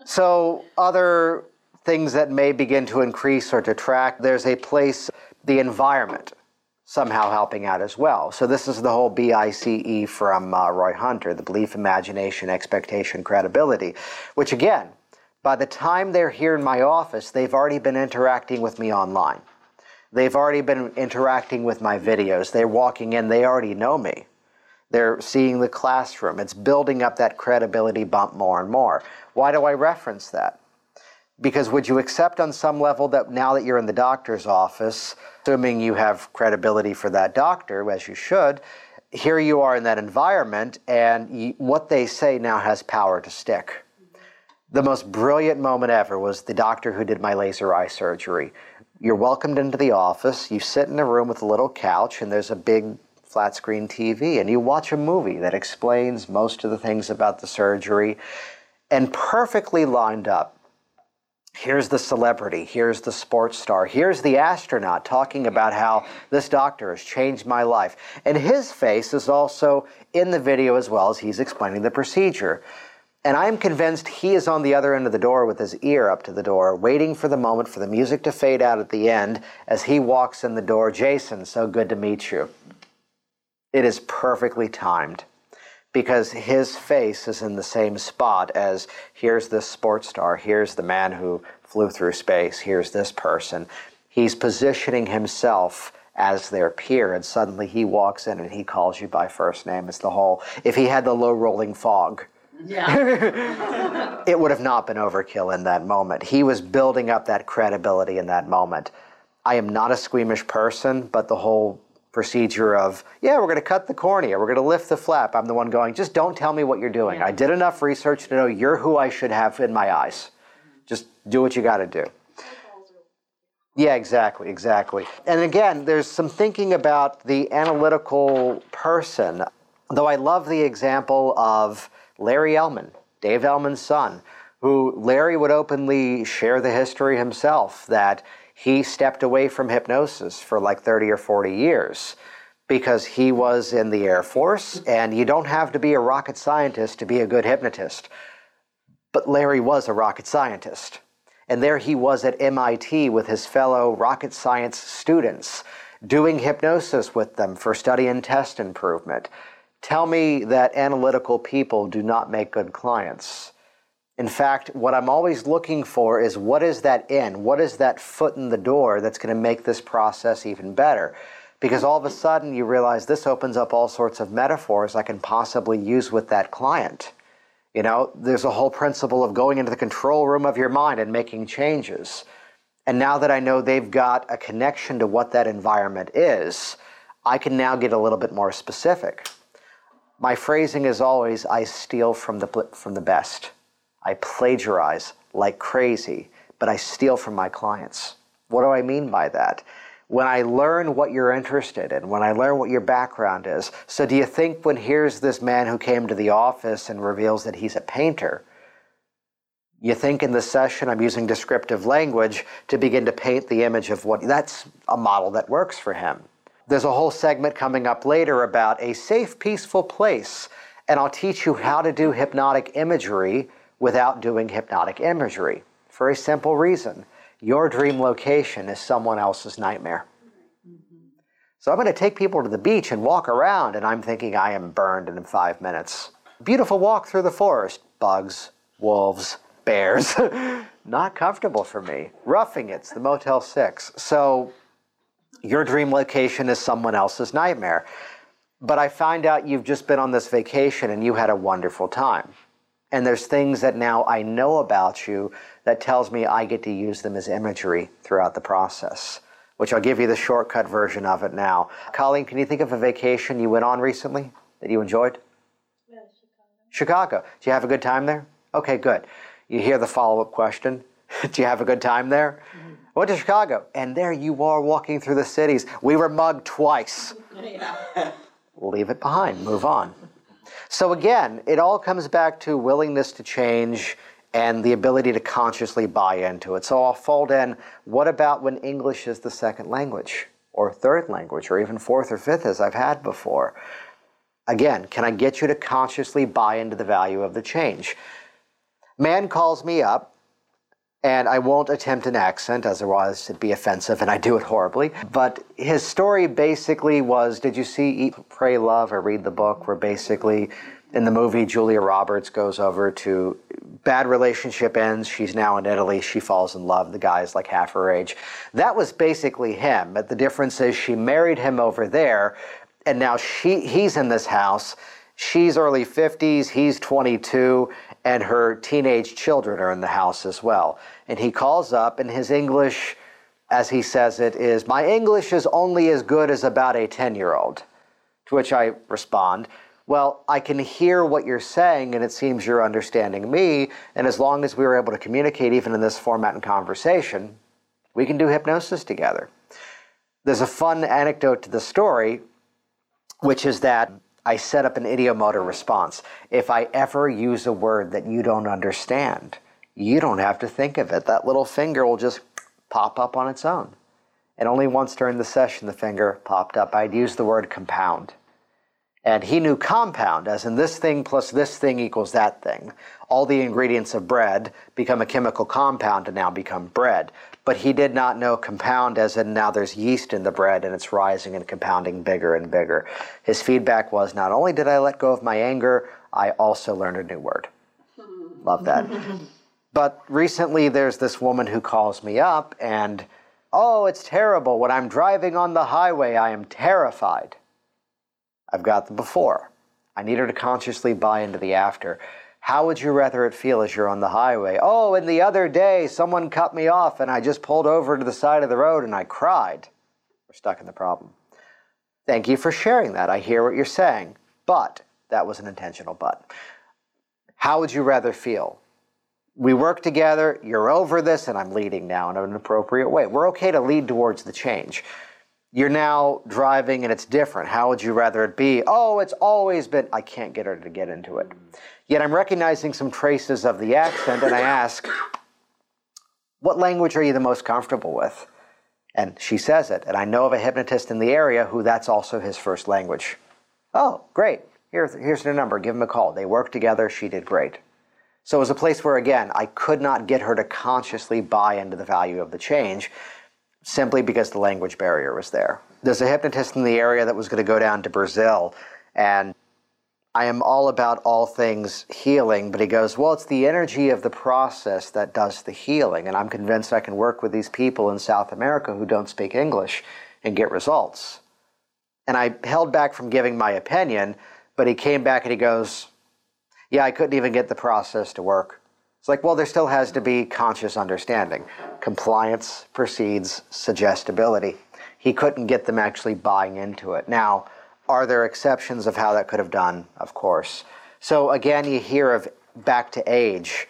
so, other things that may begin to increase or detract, there's a place, the environment somehow helping out as well. So this is the whole BICE from uh, Roy Hunter, the belief, imagination, expectation, credibility, which again, By the time they're here in my office, they've already been interacting with me online. They've already been interacting with my videos. They're walking in, they already know me. They're seeing the classroom. It's building up that credibility bump more and more. Why do I reference that? Because would you accept on some level that now that you're in the doctor's office, assuming you have credibility for that doctor, as you should, here you are in that environment, and what they say now has power to stick. The most brilliant moment ever was the doctor who did my laser eye surgery. You're welcomed into the office, you sit in a room with a little couch, and there's a big flat screen TV, and you watch a movie that explains most of the things about the surgery and perfectly lined up Here's the celebrity, here's the sports star, here's the astronaut talking about how this doctor has changed my life. And his face is also in the video as well as he's explaining the procedure. And I'm convinced he is on the other end of the door with his ear up to the door, waiting for the moment for the music to fade out at the end as he walks in the door. Jason, so good to meet you. It is perfectly timed because his face is in the same spot as here's this sports star, here's the man who flew through space, here's this person. He's positioning himself as their peer, and suddenly he walks in and he calls you by first name. It's the whole, if he had the low rolling fog, yeah. it would have not been overkill in that moment. He was building up that credibility in that moment. I am not a squeamish person, but the whole procedure of, yeah, we're going to cut the cornea, we're going to lift the flap. I'm the one going, just don't tell me what you're doing. Yeah. I did enough research to know you're who I should have in my eyes. Just do what you got to do. Yeah, exactly, exactly. And again, there's some thinking about the analytical person, though I love the example of Larry Elman, Dave Elman's son, who Larry would openly share the history himself that he stepped away from hypnosis for like 30 or 40 years because he was in the Air Force, and you don't have to be a rocket scientist to be a good hypnotist. But Larry was a rocket scientist. And there he was at MIT with his fellow rocket science students, doing hypnosis with them for study and test improvement. Tell me that analytical people do not make good clients. In fact, what I'm always looking for is what is that in? What is that foot in the door that's going to make this process even better? Because all of a sudden you realize this opens up all sorts of metaphors I can possibly use with that client. You know, there's a whole principle of going into the control room of your mind and making changes. And now that I know they've got a connection to what that environment is, I can now get a little bit more specific. My phrasing is always I steal from the, from the best. I plagiarize like crazy, but I steal from my clients. What do I mean by that? When I learn what you're interested in, when I learn what your background is. So, do you think when here's this man who came to the office and reveals that he's a painter, you think in the session I'm using descriptive language to begin to paint the image of what that's a model that works for him. There's a whole segment coming up later about a safe, peaceful place, and I'll teach you how to do hypnotic imagery without doing hypnotic imagery for a simple reason. Your dream location is someone else's nightmare. So I'm going to take people to the beach and walk around, and I'm thinking I am burned in five minutes. Beautiful walk through the forest. Bugs, wolves, bears. Not comfortable for me. Roughing it's the Motel 6. So your dream location is someone else's nightmare. But I find out you've just been on this vacation and you had a wonderful time. And there's things that now I know about you that tells me I get to use them as imagery throughout the process, which I'll give you the shortcut version of it now. Colleen, can you think of a vacation you went on recently that you enjoyed? Yeah, Chicago. Chicago. Did you have a good time there? Okay, good. You hear the follow up question Do you have a good time there? Mm-hmm. Went to Chicago, and there you are walking through the cities. We were mugged twice. yeah. Leave it behind, move on. So again, it all comes back to willingness to change and the ability to consciously buy into it. So I'll fold in what about when English is the second language or third language or even fourth or fifth as I've had before? Again, can I get you to consciously buy into the value of the change? Man calls me up and I won't attempt an accent, otherwise it'd be offensive, and I do it horribly. But his story basically was Did you see Eat, Pray, Love, or read the book? Where basically in the movie, Julia Roberts goes over to bad relationship ends. She's now in Italy. She falls in love. The guy's like half her age. That was basically him. But the difference is she married him over there, and now she he's in this house. She's early 50s, he's 22, and her teenage children are in the house as well. And he calls up, and his English, as he says it, is My English is only as good as about a 10 year old. To which I respond, well, I can hear what you're saying, and it seems you're understanding me. And as long as we were able to communicate, even in this format and conversation, we can do hypnosis together. There's a fun anecdote to the story, which is that I set up an ideomotor response. If I ever use a word that you don't understand, you don't have to think of it. That little finger will just pop up on its own. And only once during the session the finger popped up. I'd use the word compound. And he knew compound, as in this thing plus this thing equals that thing. All the ingredients of bread become a chemical compound and now become bread. But he did not know compound, as in now there's yeast in the bread and it's rising and compounding bigger and bigger. His feedback was not only did I let go of my anger, I also learned a new word. Love that. but recently there's this woman who calls me up and, oh, it's terrible. When I'm driving on the highway, I am terrified. I've got the before. I need her to consciously buy into the after. How would you rather it feel as you're on the highway? Oh, and the other day someone cut me off and I just pulled over to the side of the road and I cried. We're stuck in the problem. Thank you for sharing that. I hear what you're saying. But, that was an intentional but. How would you rather feel? We work together, you're over this, and I'm leading now in an appropriate way. We're okay to lead towards the change you're now driving and it's different. How would you rather it be? Oh, it's always been, I can't get her to get into it. Yet I'm recognizing some traces of the accent and I ask, what language are you the most comfortable with? And she says it. And I know of a hypnotist in the area who that's also his first language. Oh, great. Here's, here's their number. Give them a call. They worked together. She did great. So it was a place where, again, I could not get her to consciously buy into the value of the change simply because the language barrier was there. There's a hypnotist in the area that was going to go down to Brazil, and I am all about all things healing, but he goes, Well, it's the energy of the process that does the healing. And I'm convinced I can work with these people in South America who don't speak English and get results. And I held back from giving my opinion, but he came back and he goes, Yeah, I couldn't even get the process to work. It's like, well, there still has to be conscious understanding. Compliance precedes suggestibility. He couldn't get them actually buying into it. Now, are there exceptions of how that could have done? Of course. So again, you hear of back to age.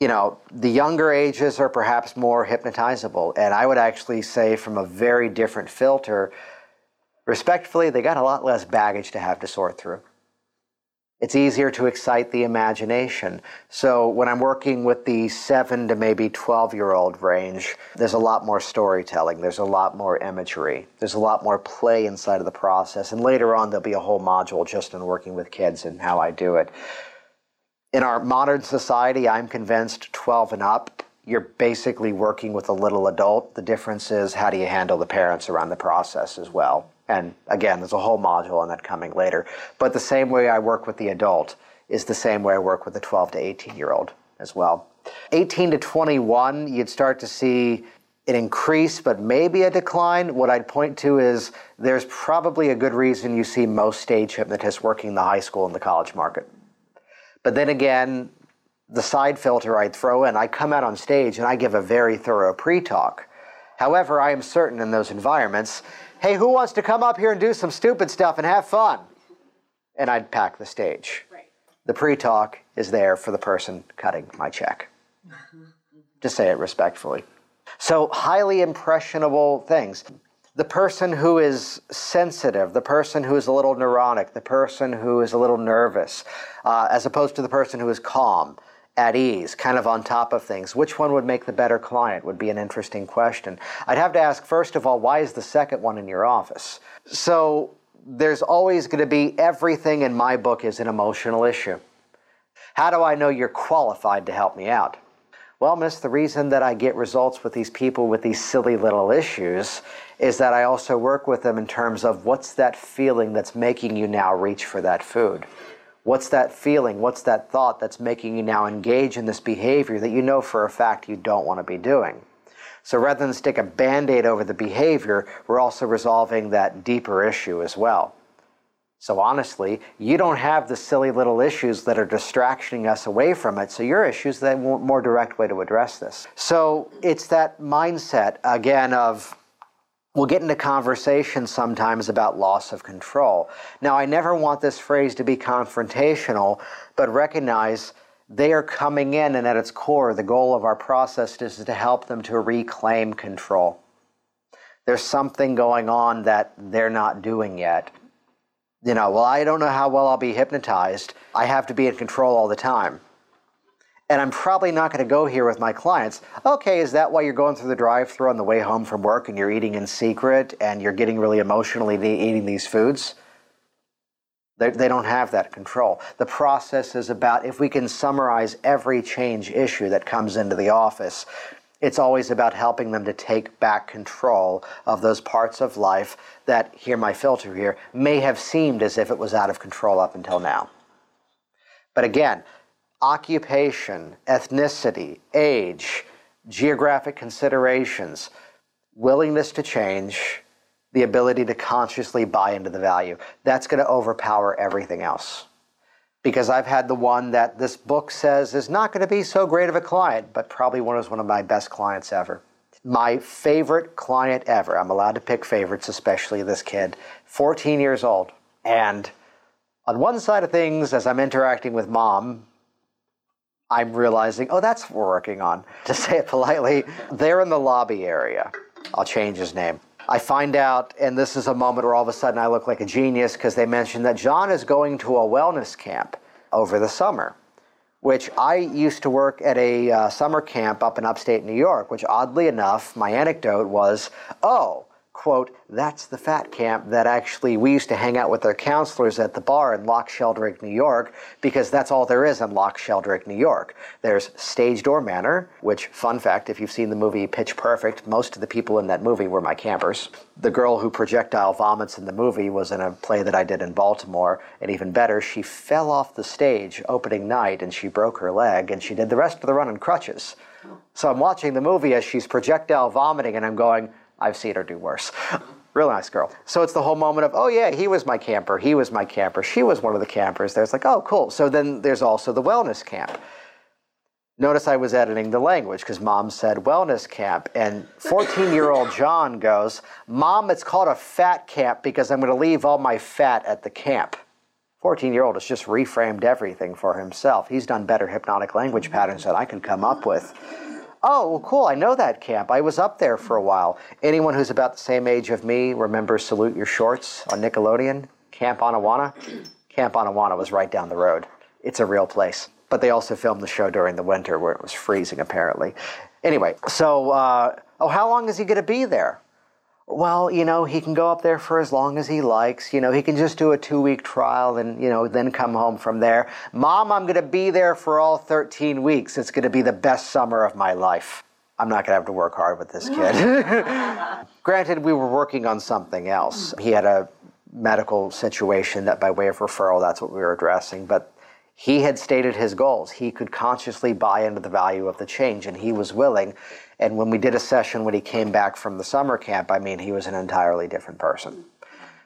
You know, the younger ages are perhaps more hypnotizable. And I would actually say, from a very different filter, respectfully, they got a lot less baggage to have to sort through. It's easier to excite the imagination. So when I'm working with the 7 to maybe 12 year old range, there's a lot more storytelling, there's a lot more imagery, there's a lot more play inside of the process. And later on, there'll be a whole module just in working with kids and how I do it. In our modern society, I'm convinced 12 and up, you're basically working with a little adult. The difference is how do you handle the parents around the process as well. And again, there's a whole module on that coming later. But the same way I work with the adult is the same way I work with the 12 to 18 year old as well. 18 to 21, you'd start to see an increase, but maybe a decline. What I'd point to is there's probably a good reason you see most stage hypnotists working the high school and the college market. But then again, the side filter I'd throw in, I come out on stage and I give a very thorough pre talk. However, I am certain in those environments hey, who wants to come up here and do some stupid stuff and have fun? And I'd pack the stage. Right. The pre talk is there for the person cutting my check. to say it respectfully. So, highly impressionable things. The person who is sensitive, the person who is a little neurotic, the person who is a little nervous, uh, as opposed to the person who is calm at ease, kind of on top of things. Which one would make the better client would be an interesting question. I'd have to ask, first of all, why is the second one in your office? So there's always going to be everything in my book is an emotional issue. How do I know you're qualified to help me out? Well, miss, the reason that I get results with these people with these silly little issues is that I also work with them in terms of what's that feeling that's making you now reach for that food What's that feeling? What's that thought that's making you now engage in this behavior that you know for a fact you don't want to be doing? So rather than stick a band aid over the behavior, we're also resolving that deeper issue as well. So honestly, you don't have the silly little issues that are distracting us away from it. So your issues, the more direct way to address this. So it's that mindset again of We'll get into conversations sometimes about loss of control. Now, I never want this phrase to be confrontational, but recognize they are coming in, and at its core, the goal of our process is to help them to reclaim control. There's something going on that they're not doing yet. You know, well, I don't know how well I'll be hypnotized. I have to be in control all the time and I'm probably not going to go here with my clients. Okay, is that why you're going through the drive through on the way home from work and you're eating in secret and you're getting really emotionally eating these foods? They, they don't have that control. The process is about if we can summarize every change issue that comes into the office, it's always about helping them to take back control of those parts of life that, here my filter here, may have seemed as if it was out of control up until now. But again, occupation, ethnicity, age, geographic considerations, willingness to change, the ability to consciously buy into the value. That's going to overpower everything else. Because I've had the one that this book says is not going to be so great of a client, but probably one was one of my best clients ever. My favorite client ever. I'm allowed to pick favorites, especially this kid, 14 years old. And on one side of things, as I'm interacting with mom, I'm realizing, oh, that's what we're working on. To say it politely, they're in the lobby area. I'll change his name. I find out, and this is a moment where all of a sudden I look like a genius because they mentioned that John is going to a wellness camp over the summer, which I used to work at a uh, summer camp up in upstate New York, which oddly enough, my anecdote was, oh, quote, that's the fat camp that actually we used to hang out with our counselors at the bar in Loch Sheldrake, New York, because that's all there is in Loch Sheldrake, New York. There's Stage Door Manor, which, fun fact, if you've seen the movie Pitch Perfect, most of the people in that movie were my campers. The girl who projectile vomits in the movie was in a play that I did in Baltimore, and even better, she fell off the stage opening night and she broke her leg, and she did the rest of the run in crutches. So I'm watching the movie as she's projectile vomiting, and I'm going, I've seen her do worse. Real nice girl. So it's the whole moment of, oh yeah, he was my camper, he was my camper, she was one of the campers. There's like, oh cool. So then there's also the wellness camp. Notice I was editing the language because mom said wellness camp. And 14 year old John goes, Mom, it's called a fat camp because I'm going to leave all my fat at the camp. 14 year old has just reframed everything for himself. He's done better hypnotic language patterns than I could come up with. Oh, well, cool. I know that camp. I was up there for a while. Anyone who's about the same age of me remembers Salute Your Shorts on Nickelodeon? Camp Anawanna? Camp Anawanna was right down the road. It's a real place. But they also filmed the show during the winter where it was freezing, apparently. Anyway, so, uh, oh, how long is he going to be there? Well, you know, he can go up there for as long as he likes. You know, he can just do a two week trial and, you know, then come home from there. Mom, I'm going to be there for all 13 weeks. It's going to be the best summer of my life. I'm not going to have to work hard with this kid. Granted, we were working on something else. He had a medical situation that, by way of referral, that's what we were addressing. But he had stated his goals. He could consciously buy into the value of the change, and he was willing. And when we did a session when he came back from the summer camp, I mean, he was an entirely different person.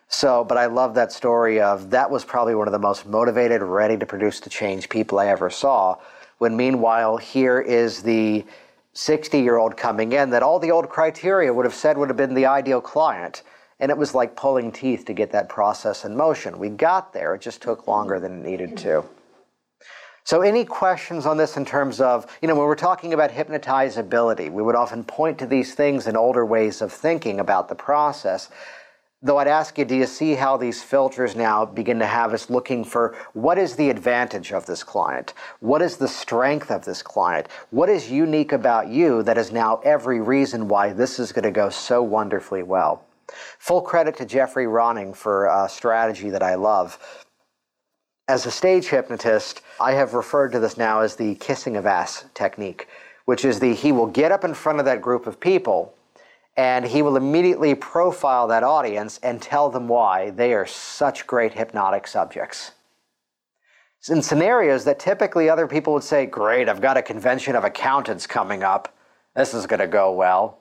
So, but I love that story of that was probably one of the most motivated, ready to produce the change people I ever saw. When meanwhile, here is the 60 year old coming in that all the old criteria would have said would have been the ideal client. And it was like pulling teeth to get that process in motion. We got there, it just took longer than it needed to. So, any questions on this in terms of, you know, when we're talking about hypnotizability, we would often point to these things in older ways of thinking about the process. Though I'd ask you, do you see how these filters now begin to have us looking for what is the advantage of this client? What is the strength of this client? What is unique about you that is now every reason why this is going to go so wonderfully well? Full credit to Jeffrey Ronning for a strategy that I love. As a stage hypnotist, I have referred to this now as the kissing of ass technique, which is the he will get up in front of that group of people and he will immediately profile that audience and tell them why they are such great hypnotic subjects. in scenarios that typically other people would say, Great, I've got a convention of accountants coming up. This is going to go well.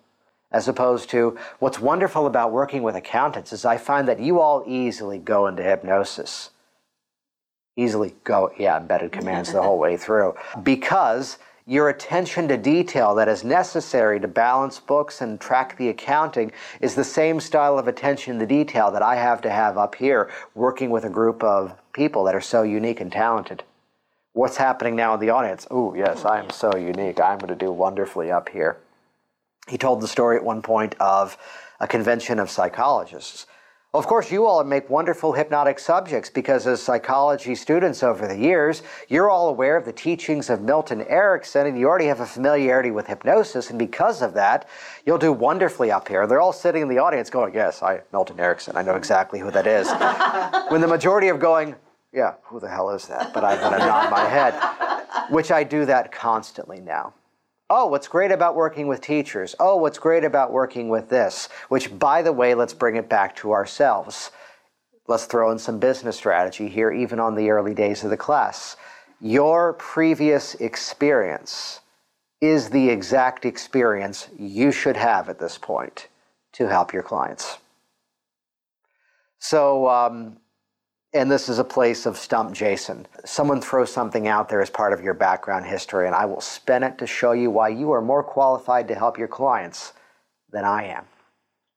As opposed to what's wonderful about working with accountants is I find that you all easily go into hypnosis. Easily go, yeah, embedded commands the whole way through. Because your attention to detail that is necessary to balance books and track the accounting is the same style of attention to detail that I have to have up here working with a group of people that are so unique and talented. What's happening now in the audience? Oh, yes, I am so unique. I'm going to do wonderfully up here. He told the story at one point of a convention of psychologists of course, you all make wonderful hypnotic subjects because, as psychology students over the years, you're all aware of the teachings of Milton Erickson and you already have a familiarity with hypnosis. And because of that, you'll do wonderfully up here. They're all sitting in the audience going, Yes, I, Milton Erickson, I know exactly who that is. when the majority of going, Yeah, who the hell is that? But I'm going to nod my head, which I do that constantly now. Oh, what's great about working with teachers? Oh, what's great about working with this? Which, by the way, let's bring it back to ourselves. Let's throw in some business strategy here, even on the early days of the class. Your previous experience is the exact experience you should have at this point to help your clients. So, um, and this is a place of stump Jason. Someone throws something out there as part of your background history, and I will spin it to show you why you are more qualified to help your clients than I am.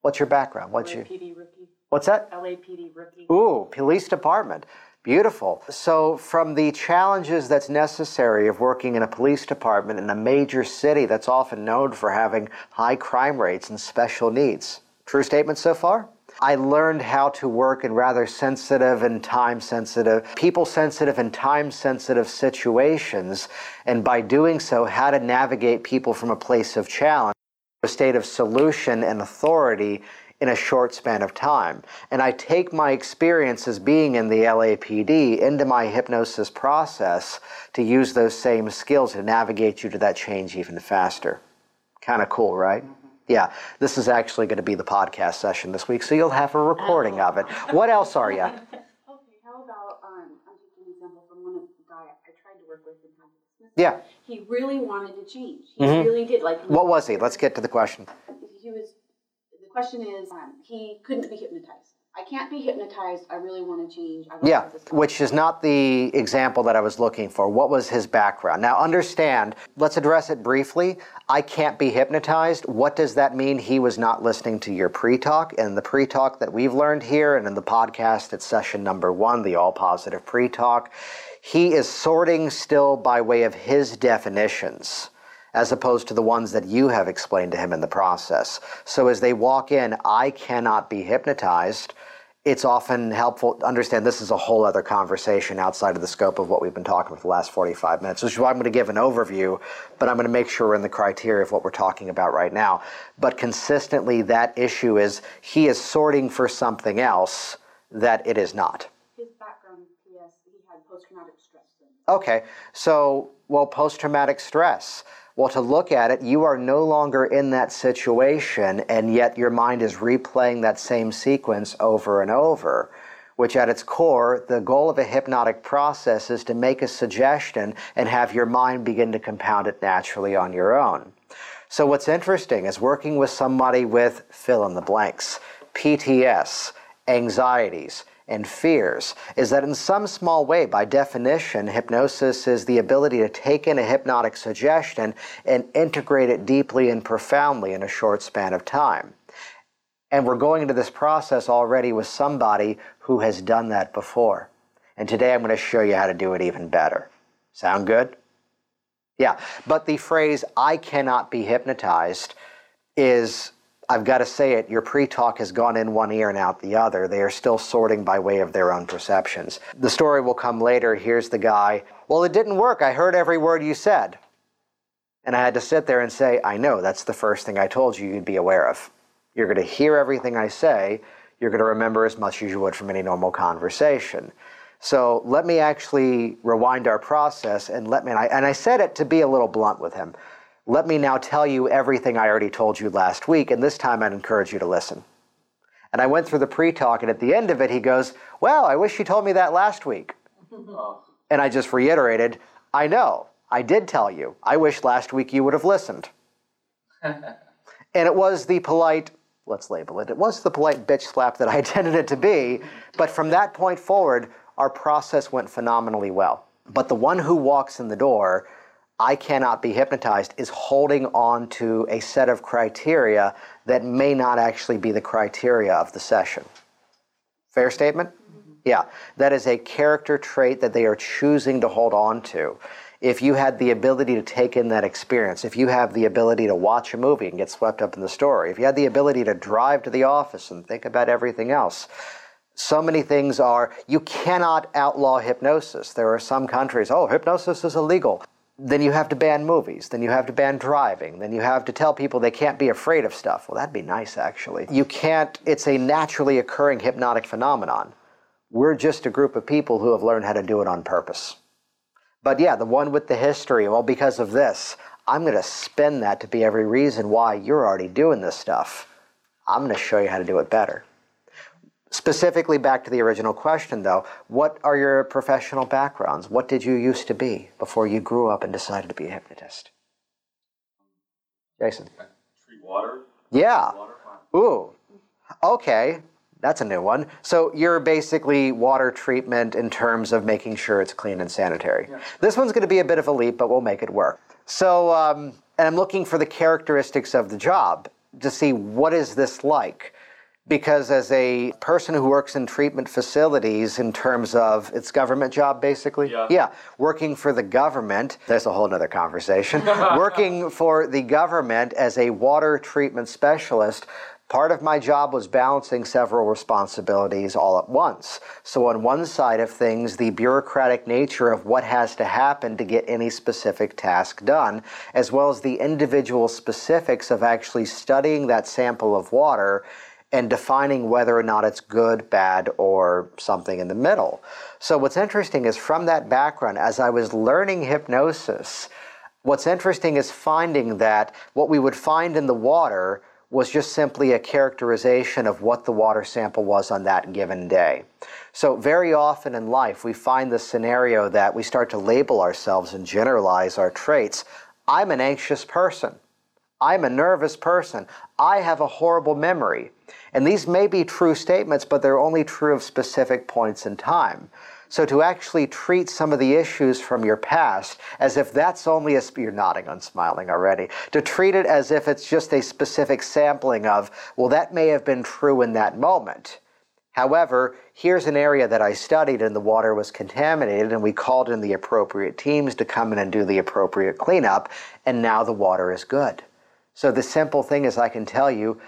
What's your background? What's LAPD your rookie. What's that? LAPD rookie. Ooh, police department. Beautiful. So, from the challenges that's necessary of working in a police department in a major city that's often known for having high crime rates and special needs. True statement so far? I learned how to work in rather sensitive and time sensitive, people sensitive and time sensitive situations, and by doing so, how to navigate people from a place of challenge, a state of solution and authority in a short span of time. And I take my experience as being in the LAPD into my hypnosis process to use those same skills to navigate you to that change even faster. Kind of cool, right? Yeah, this is actually going to be the podcast session this week, so you'll have a recording of it. What else are you? Okay, how about um, I'm taking an example from one of the guy I tried to work with in Smith. Yeah. He really wanted to change. He Mhm. really did. Like What was he? Let's get to the question. he was. The question is, um, he couldn't be hypnotized. I can't be hypnotized. I really want to change. I want Yeah, which is not the example that I was looking for. What was his background? Now, understand, let's address it briefly. I can't be hypnotized. What does that mean? He was not listening to your pre talk. And the pre talk that we've learned here and in the podcast at session number one, the all positive pre talk, he is sorting still by way of his definitions as opposed to the ones that you have explained to him in the process. So as they walk in, I cannot be hypnotized. It's often helpful to understand this is a whole other conversation outside of the scope of what we've been talking for the last 45 minutes, which is why I'm going to give an overview, but I'm going to make sure we're in the criteria of what we're talking about right now. But consistently, that issue is he is sorting for something else that it is not. His background, PS, he had post-traumatic stress syndrome. Okay, so, well, post traumatic stress. Well, to look at it, you are no longer in that situation, and yet your mind is replaying that same sequence over and over. Which, at its core, the goal of a hypnotic process is to make a suggestion and have your mind begin to compound it naturally on your own. So, what's interesting is working with somebody with fill in the blanks, PTS, anxieties, and fears is that in some small way, by definition, hypnosis is the ability to take in a hypnotic suggestion and integrate it deeply and profoundly in a short span of time. And we're going into this process already with somebody who has done that before. And today I'm going to show you how to do it even better. Sound good? Yeah, but the phrase, I cannot be hypnotized, is I've got to say it, your pre talk has gone in one ear and out the other. They are still sorting by way of their own perceptions. The story will come later. Here's the guy. Well, it didn't work. I heard every word you said. And I had to sit there and say, I know, that's the first thing I told you you'd be aware of. You're going to hear everything I say. You're going to remember as much as you would from any normal conversation. So let me actually rewind our process and let me, and I, and I said it to be a little blunt with him. Let me now tell you everything I already told you last week, and this time I'd encourage you to listen. And I went through the pre talk, and at the end of it, he goes, Well, I wish you told me that last week. And I just reiterated, I know, I did tell you. I wish last week you would have listened. and it was the polite, let's label it, it was the polite bitch slap that I intended it to be. But from that point forward, our process went phenomenally well. But the one who walks in the door, I cannot be hypnotized, is holding on to a set of criteria that may not actually be the criteria of the session. Fair statement? Mm-hmm. Yeah, that is a character trait that they are choosing to hold on to. If you had the ability to take in that experience, if you have the ability to watch a movie and get swept up in the story, if you had the ability to drive to the office and think about everything else, so many things are, you cannot outlaw hypnosis. There are some countries, oh, hypnosis is illegal. Then you have to ban movies. Then you have to ban driving. Then you have to tell people they can't be afraid of stuff. Well, that'd be nice, actually. You can't, it's a naturally occurring hypnotic phenomenon. We're just a group of people who have learned how to do it on purpose. But yeah, the one with the history, well, because of this, I'm going to spin that to be every reason why you're already doing this stuff. I'm going to show you how to do it better. Specifically, back to the original question though, what are your professional backgrounds? What did you used to be before you grew up and decided to be a hypnotist? Jason. Treat water. Yeah. Water Ooh. Okay. That's a new one. So you're basically water treatment in terms of making sure it's clean and sanitary. This one's going to be a bit of a leap, but we'll make it work. So, um, and I'm looking for the characteristics of the job to see what is this like. Because as a person who works in treatment facilities in terms of its government job, basically, Yeah. yeah, working for the government, there's a whole other conversation. working for the government as a water treatment specialist, part of my job was balancing several responsibilities all at once. So, on one side of things, the bureaucratic nature of what has to happen to get any specific task done, as well as the individual specifics of actually studying that sample of water and defining whether or not it's good, bad, or something in the middle. So, what's interesting is from that background, as I was learning hypnosis, what's interesting is finding that what we would find in the water was just simply a characterization of what the water sample was on that given day. So, very often in life, we find the scenario that we start to label ourselves and generalize our traits. I'm an anxious person. I'm a nervous person. I have a horrible memory. And these may be true statements, but they're only true of specific points in time. So to actually treat some of the issues from your past as if that's only a, you're nodding and smiling already, to treat it as if it's just a specific sampling of, well, that may have been true in that moment. However, here's an area that I studied and the water was contaminated, and we called in the appropriate teams to come in and do the appropriate cleanup, and now the water is good. So the simple thing is, I can tell you,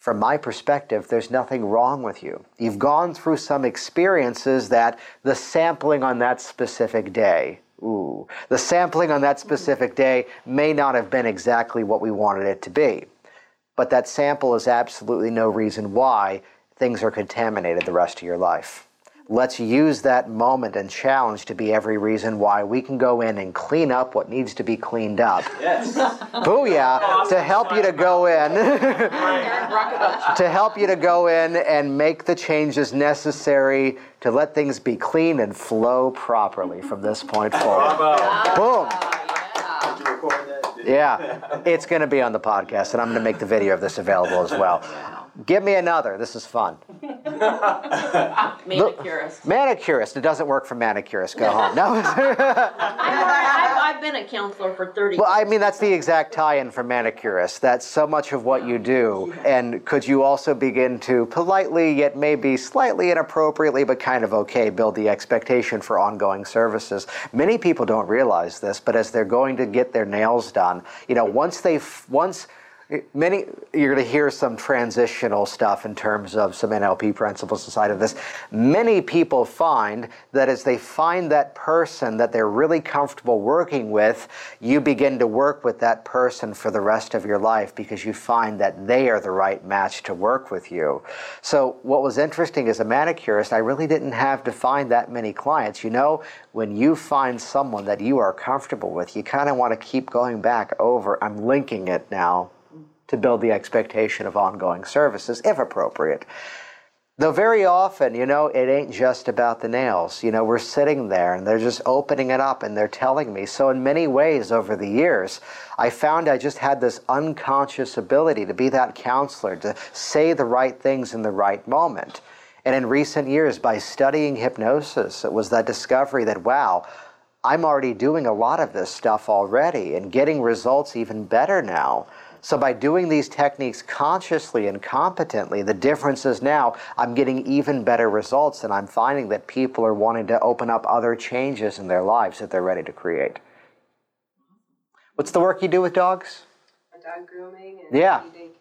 from my perspective, there's nothing wrong with you. You've gone through some experiences that the sampling on that specific day, ooh, the sampling on that mm-hmm. specific day may not have been exactly what we wanted it to be. But that sample is absolutely no reason why things are contaminated the rest of your life. Let's use that moment and challenge to be every reason why we can go in and clean up what needs to be cleaned up. Yes. Booyah! To help you to go in. to help you to go in and make the changes necessary to let things be clean and flow properly from this point forward. Boom. Did you record that? Did- Yeah, it's going to be on the podcast, and I'm going to make the video of this available as well. Give me another. This is fun. Manicurist. Manicurist. It doesn't work for manicurist. Go home. No. I've, I've been a counselor for 30 Well, I mean, that's the exact tie-in for manicurist. That's so much of what you do. And could you also begin to politely, yet maybe slightly inappropriately, but kind of okay, build the expectation for ongoing services? Many people don't realize this, but as they're going to get their nails done, you know, once they've once many you're going to hear some transitional stuff in terms of some NLP principles inside of this. Many people find that as they find that person that they're really comfortable working with, you begin to work with that person for the rest of your life because you find that they are the right match to work with you. So what was interesting as a manicurist, I really didn't have to find that many clients. You know, when you find someone that you are comfortable with, you kind of want to keep going back over. I'm linking it now to build the expectation of ongoing services if appropriate. Though very often, you know, it ain't just about the nails. You know, we're sitting there and they're just opening it up and they're telling me. So, in many ways, over the years, I found I just had this unconscious ability to be that counselor, to say the right things in the right moment. And in recent years, by studying hypnosis, it was that discovery that, wow, I'm already doing a lot of this stuff already and getting results even better now. So by doing these techniques consciously and competently, the difference is now I'm getting even better results and I'm finding that people are wanting to open up other changes in their lives that they're ready to create. What's the work you do with dogs? Dog grooming and yeah. daycare.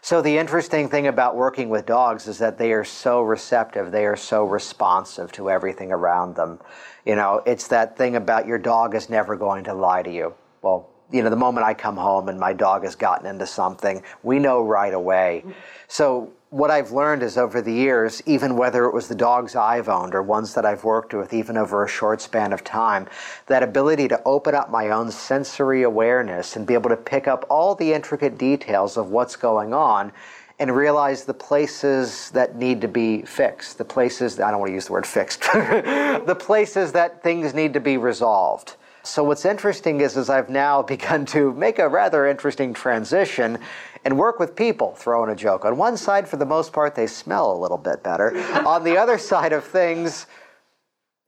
So the interesting thing about working with dogs is that they are so receptive, they are so responsive to everything around them. You know, it's that thing about your dog is never going to lie to you. Well, you know, the moment I come home and my dog has gotten into something, we know right away. So what I've learned is over the years, even whether it was the dogs I've owned or ones that I've worked with, even over a short span of time, that ability to open up my own sensory awareness and be able to pick up all the intricate details of what's going on and realize the places that need to be fixed, the places, I don't want to use the word fixed, the places that things need to be resolved. So what's interesting is, is I've now begun to make a rather interesting transition and work with people, throwing a joke. On one side, for the most part, they smell a little bit better. On the other side of things,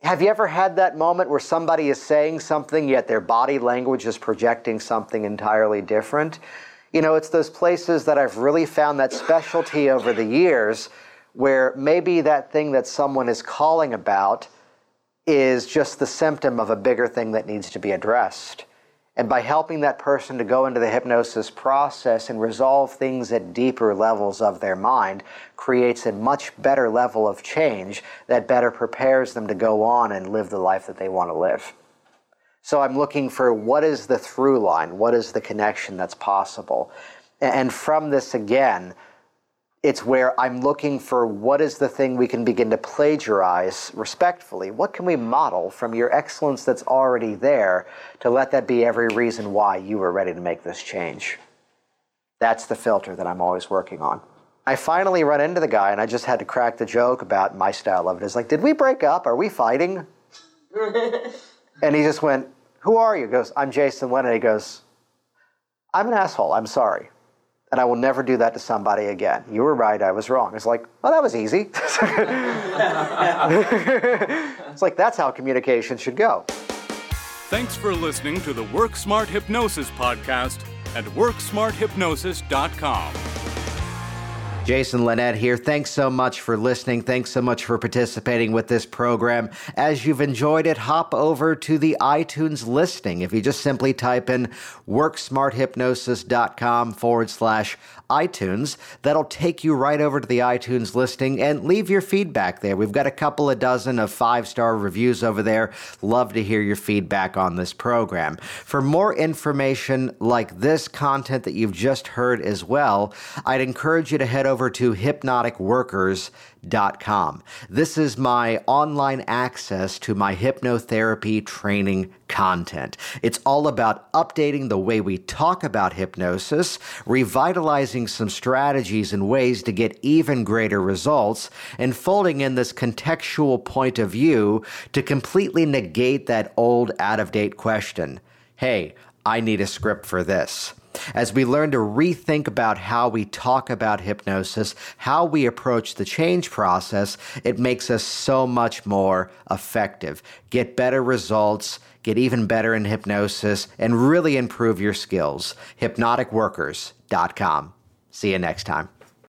have you ever had that moment where somebody is saying something, yet their body language is projecting something entirely different? You know, it's those places that I've really found that specialty over the years where maybe that thing that someone is calling about is just the symptom of a bigger thing that needs to be addressed. And by helping that person to go into the hypnosis process and resolve things at deeper levels of their mind creates a much better level of change that better prepares them to go on and live the life that they want to live. So I'm looking for what is the through line, what is the connection that's possible. And from this again, it's where I'm looking for what is the thing we can begin to plagiarize respectfully. What can we model from your excellence that's already there to let that be every reason why you were ready to make this change? That's the filter that I'm always working on. I finally run into the guy and I just had to crack the joke about my style of it. It's like, did we break up? Are we fighting? and he just went, Who are you? He goes, I'm Jason Linett. He goes, I'm an asshole. I'm sorry and I will never do that to somebody again. You were right, I was wrong. It's like, oh, that was easy. it's like, that's how communication should go. Thanks for listening to the Work Smart Hypnosis podcast at WorkSmartHypnosis.com. Jason Linett here. Thanks so much for listening. Thanks so much for participating with this program. As you've enjoyed it, hop over to the iTunes listing. If you just simply type in worksmarthypnosis.com forward slash iTunes. That'll take you right over to the iTunes listing and leave your feedback there. We've got a couple of dozen of five star reviews over there. Love to hear your feedback on this program. For more information like this content that you've just heard as well, I'd encourage you to head over to hypnoticworkers.com This is my online access to my hypnotherapy training content. It's all about updating the way we talk about hypnosis, revitalizing some strategies and ways to get even greater results, and folding in this contextual point of view to completely negate that old out of date question. Hey, I need a script for this as we learn to rethink about how we talk about hypnosis, how we approach the change process, it makes us so much more effective. Get better results, get even better in hypnosis, and really improve your skills. HypnoticWorkers.com. See you next time.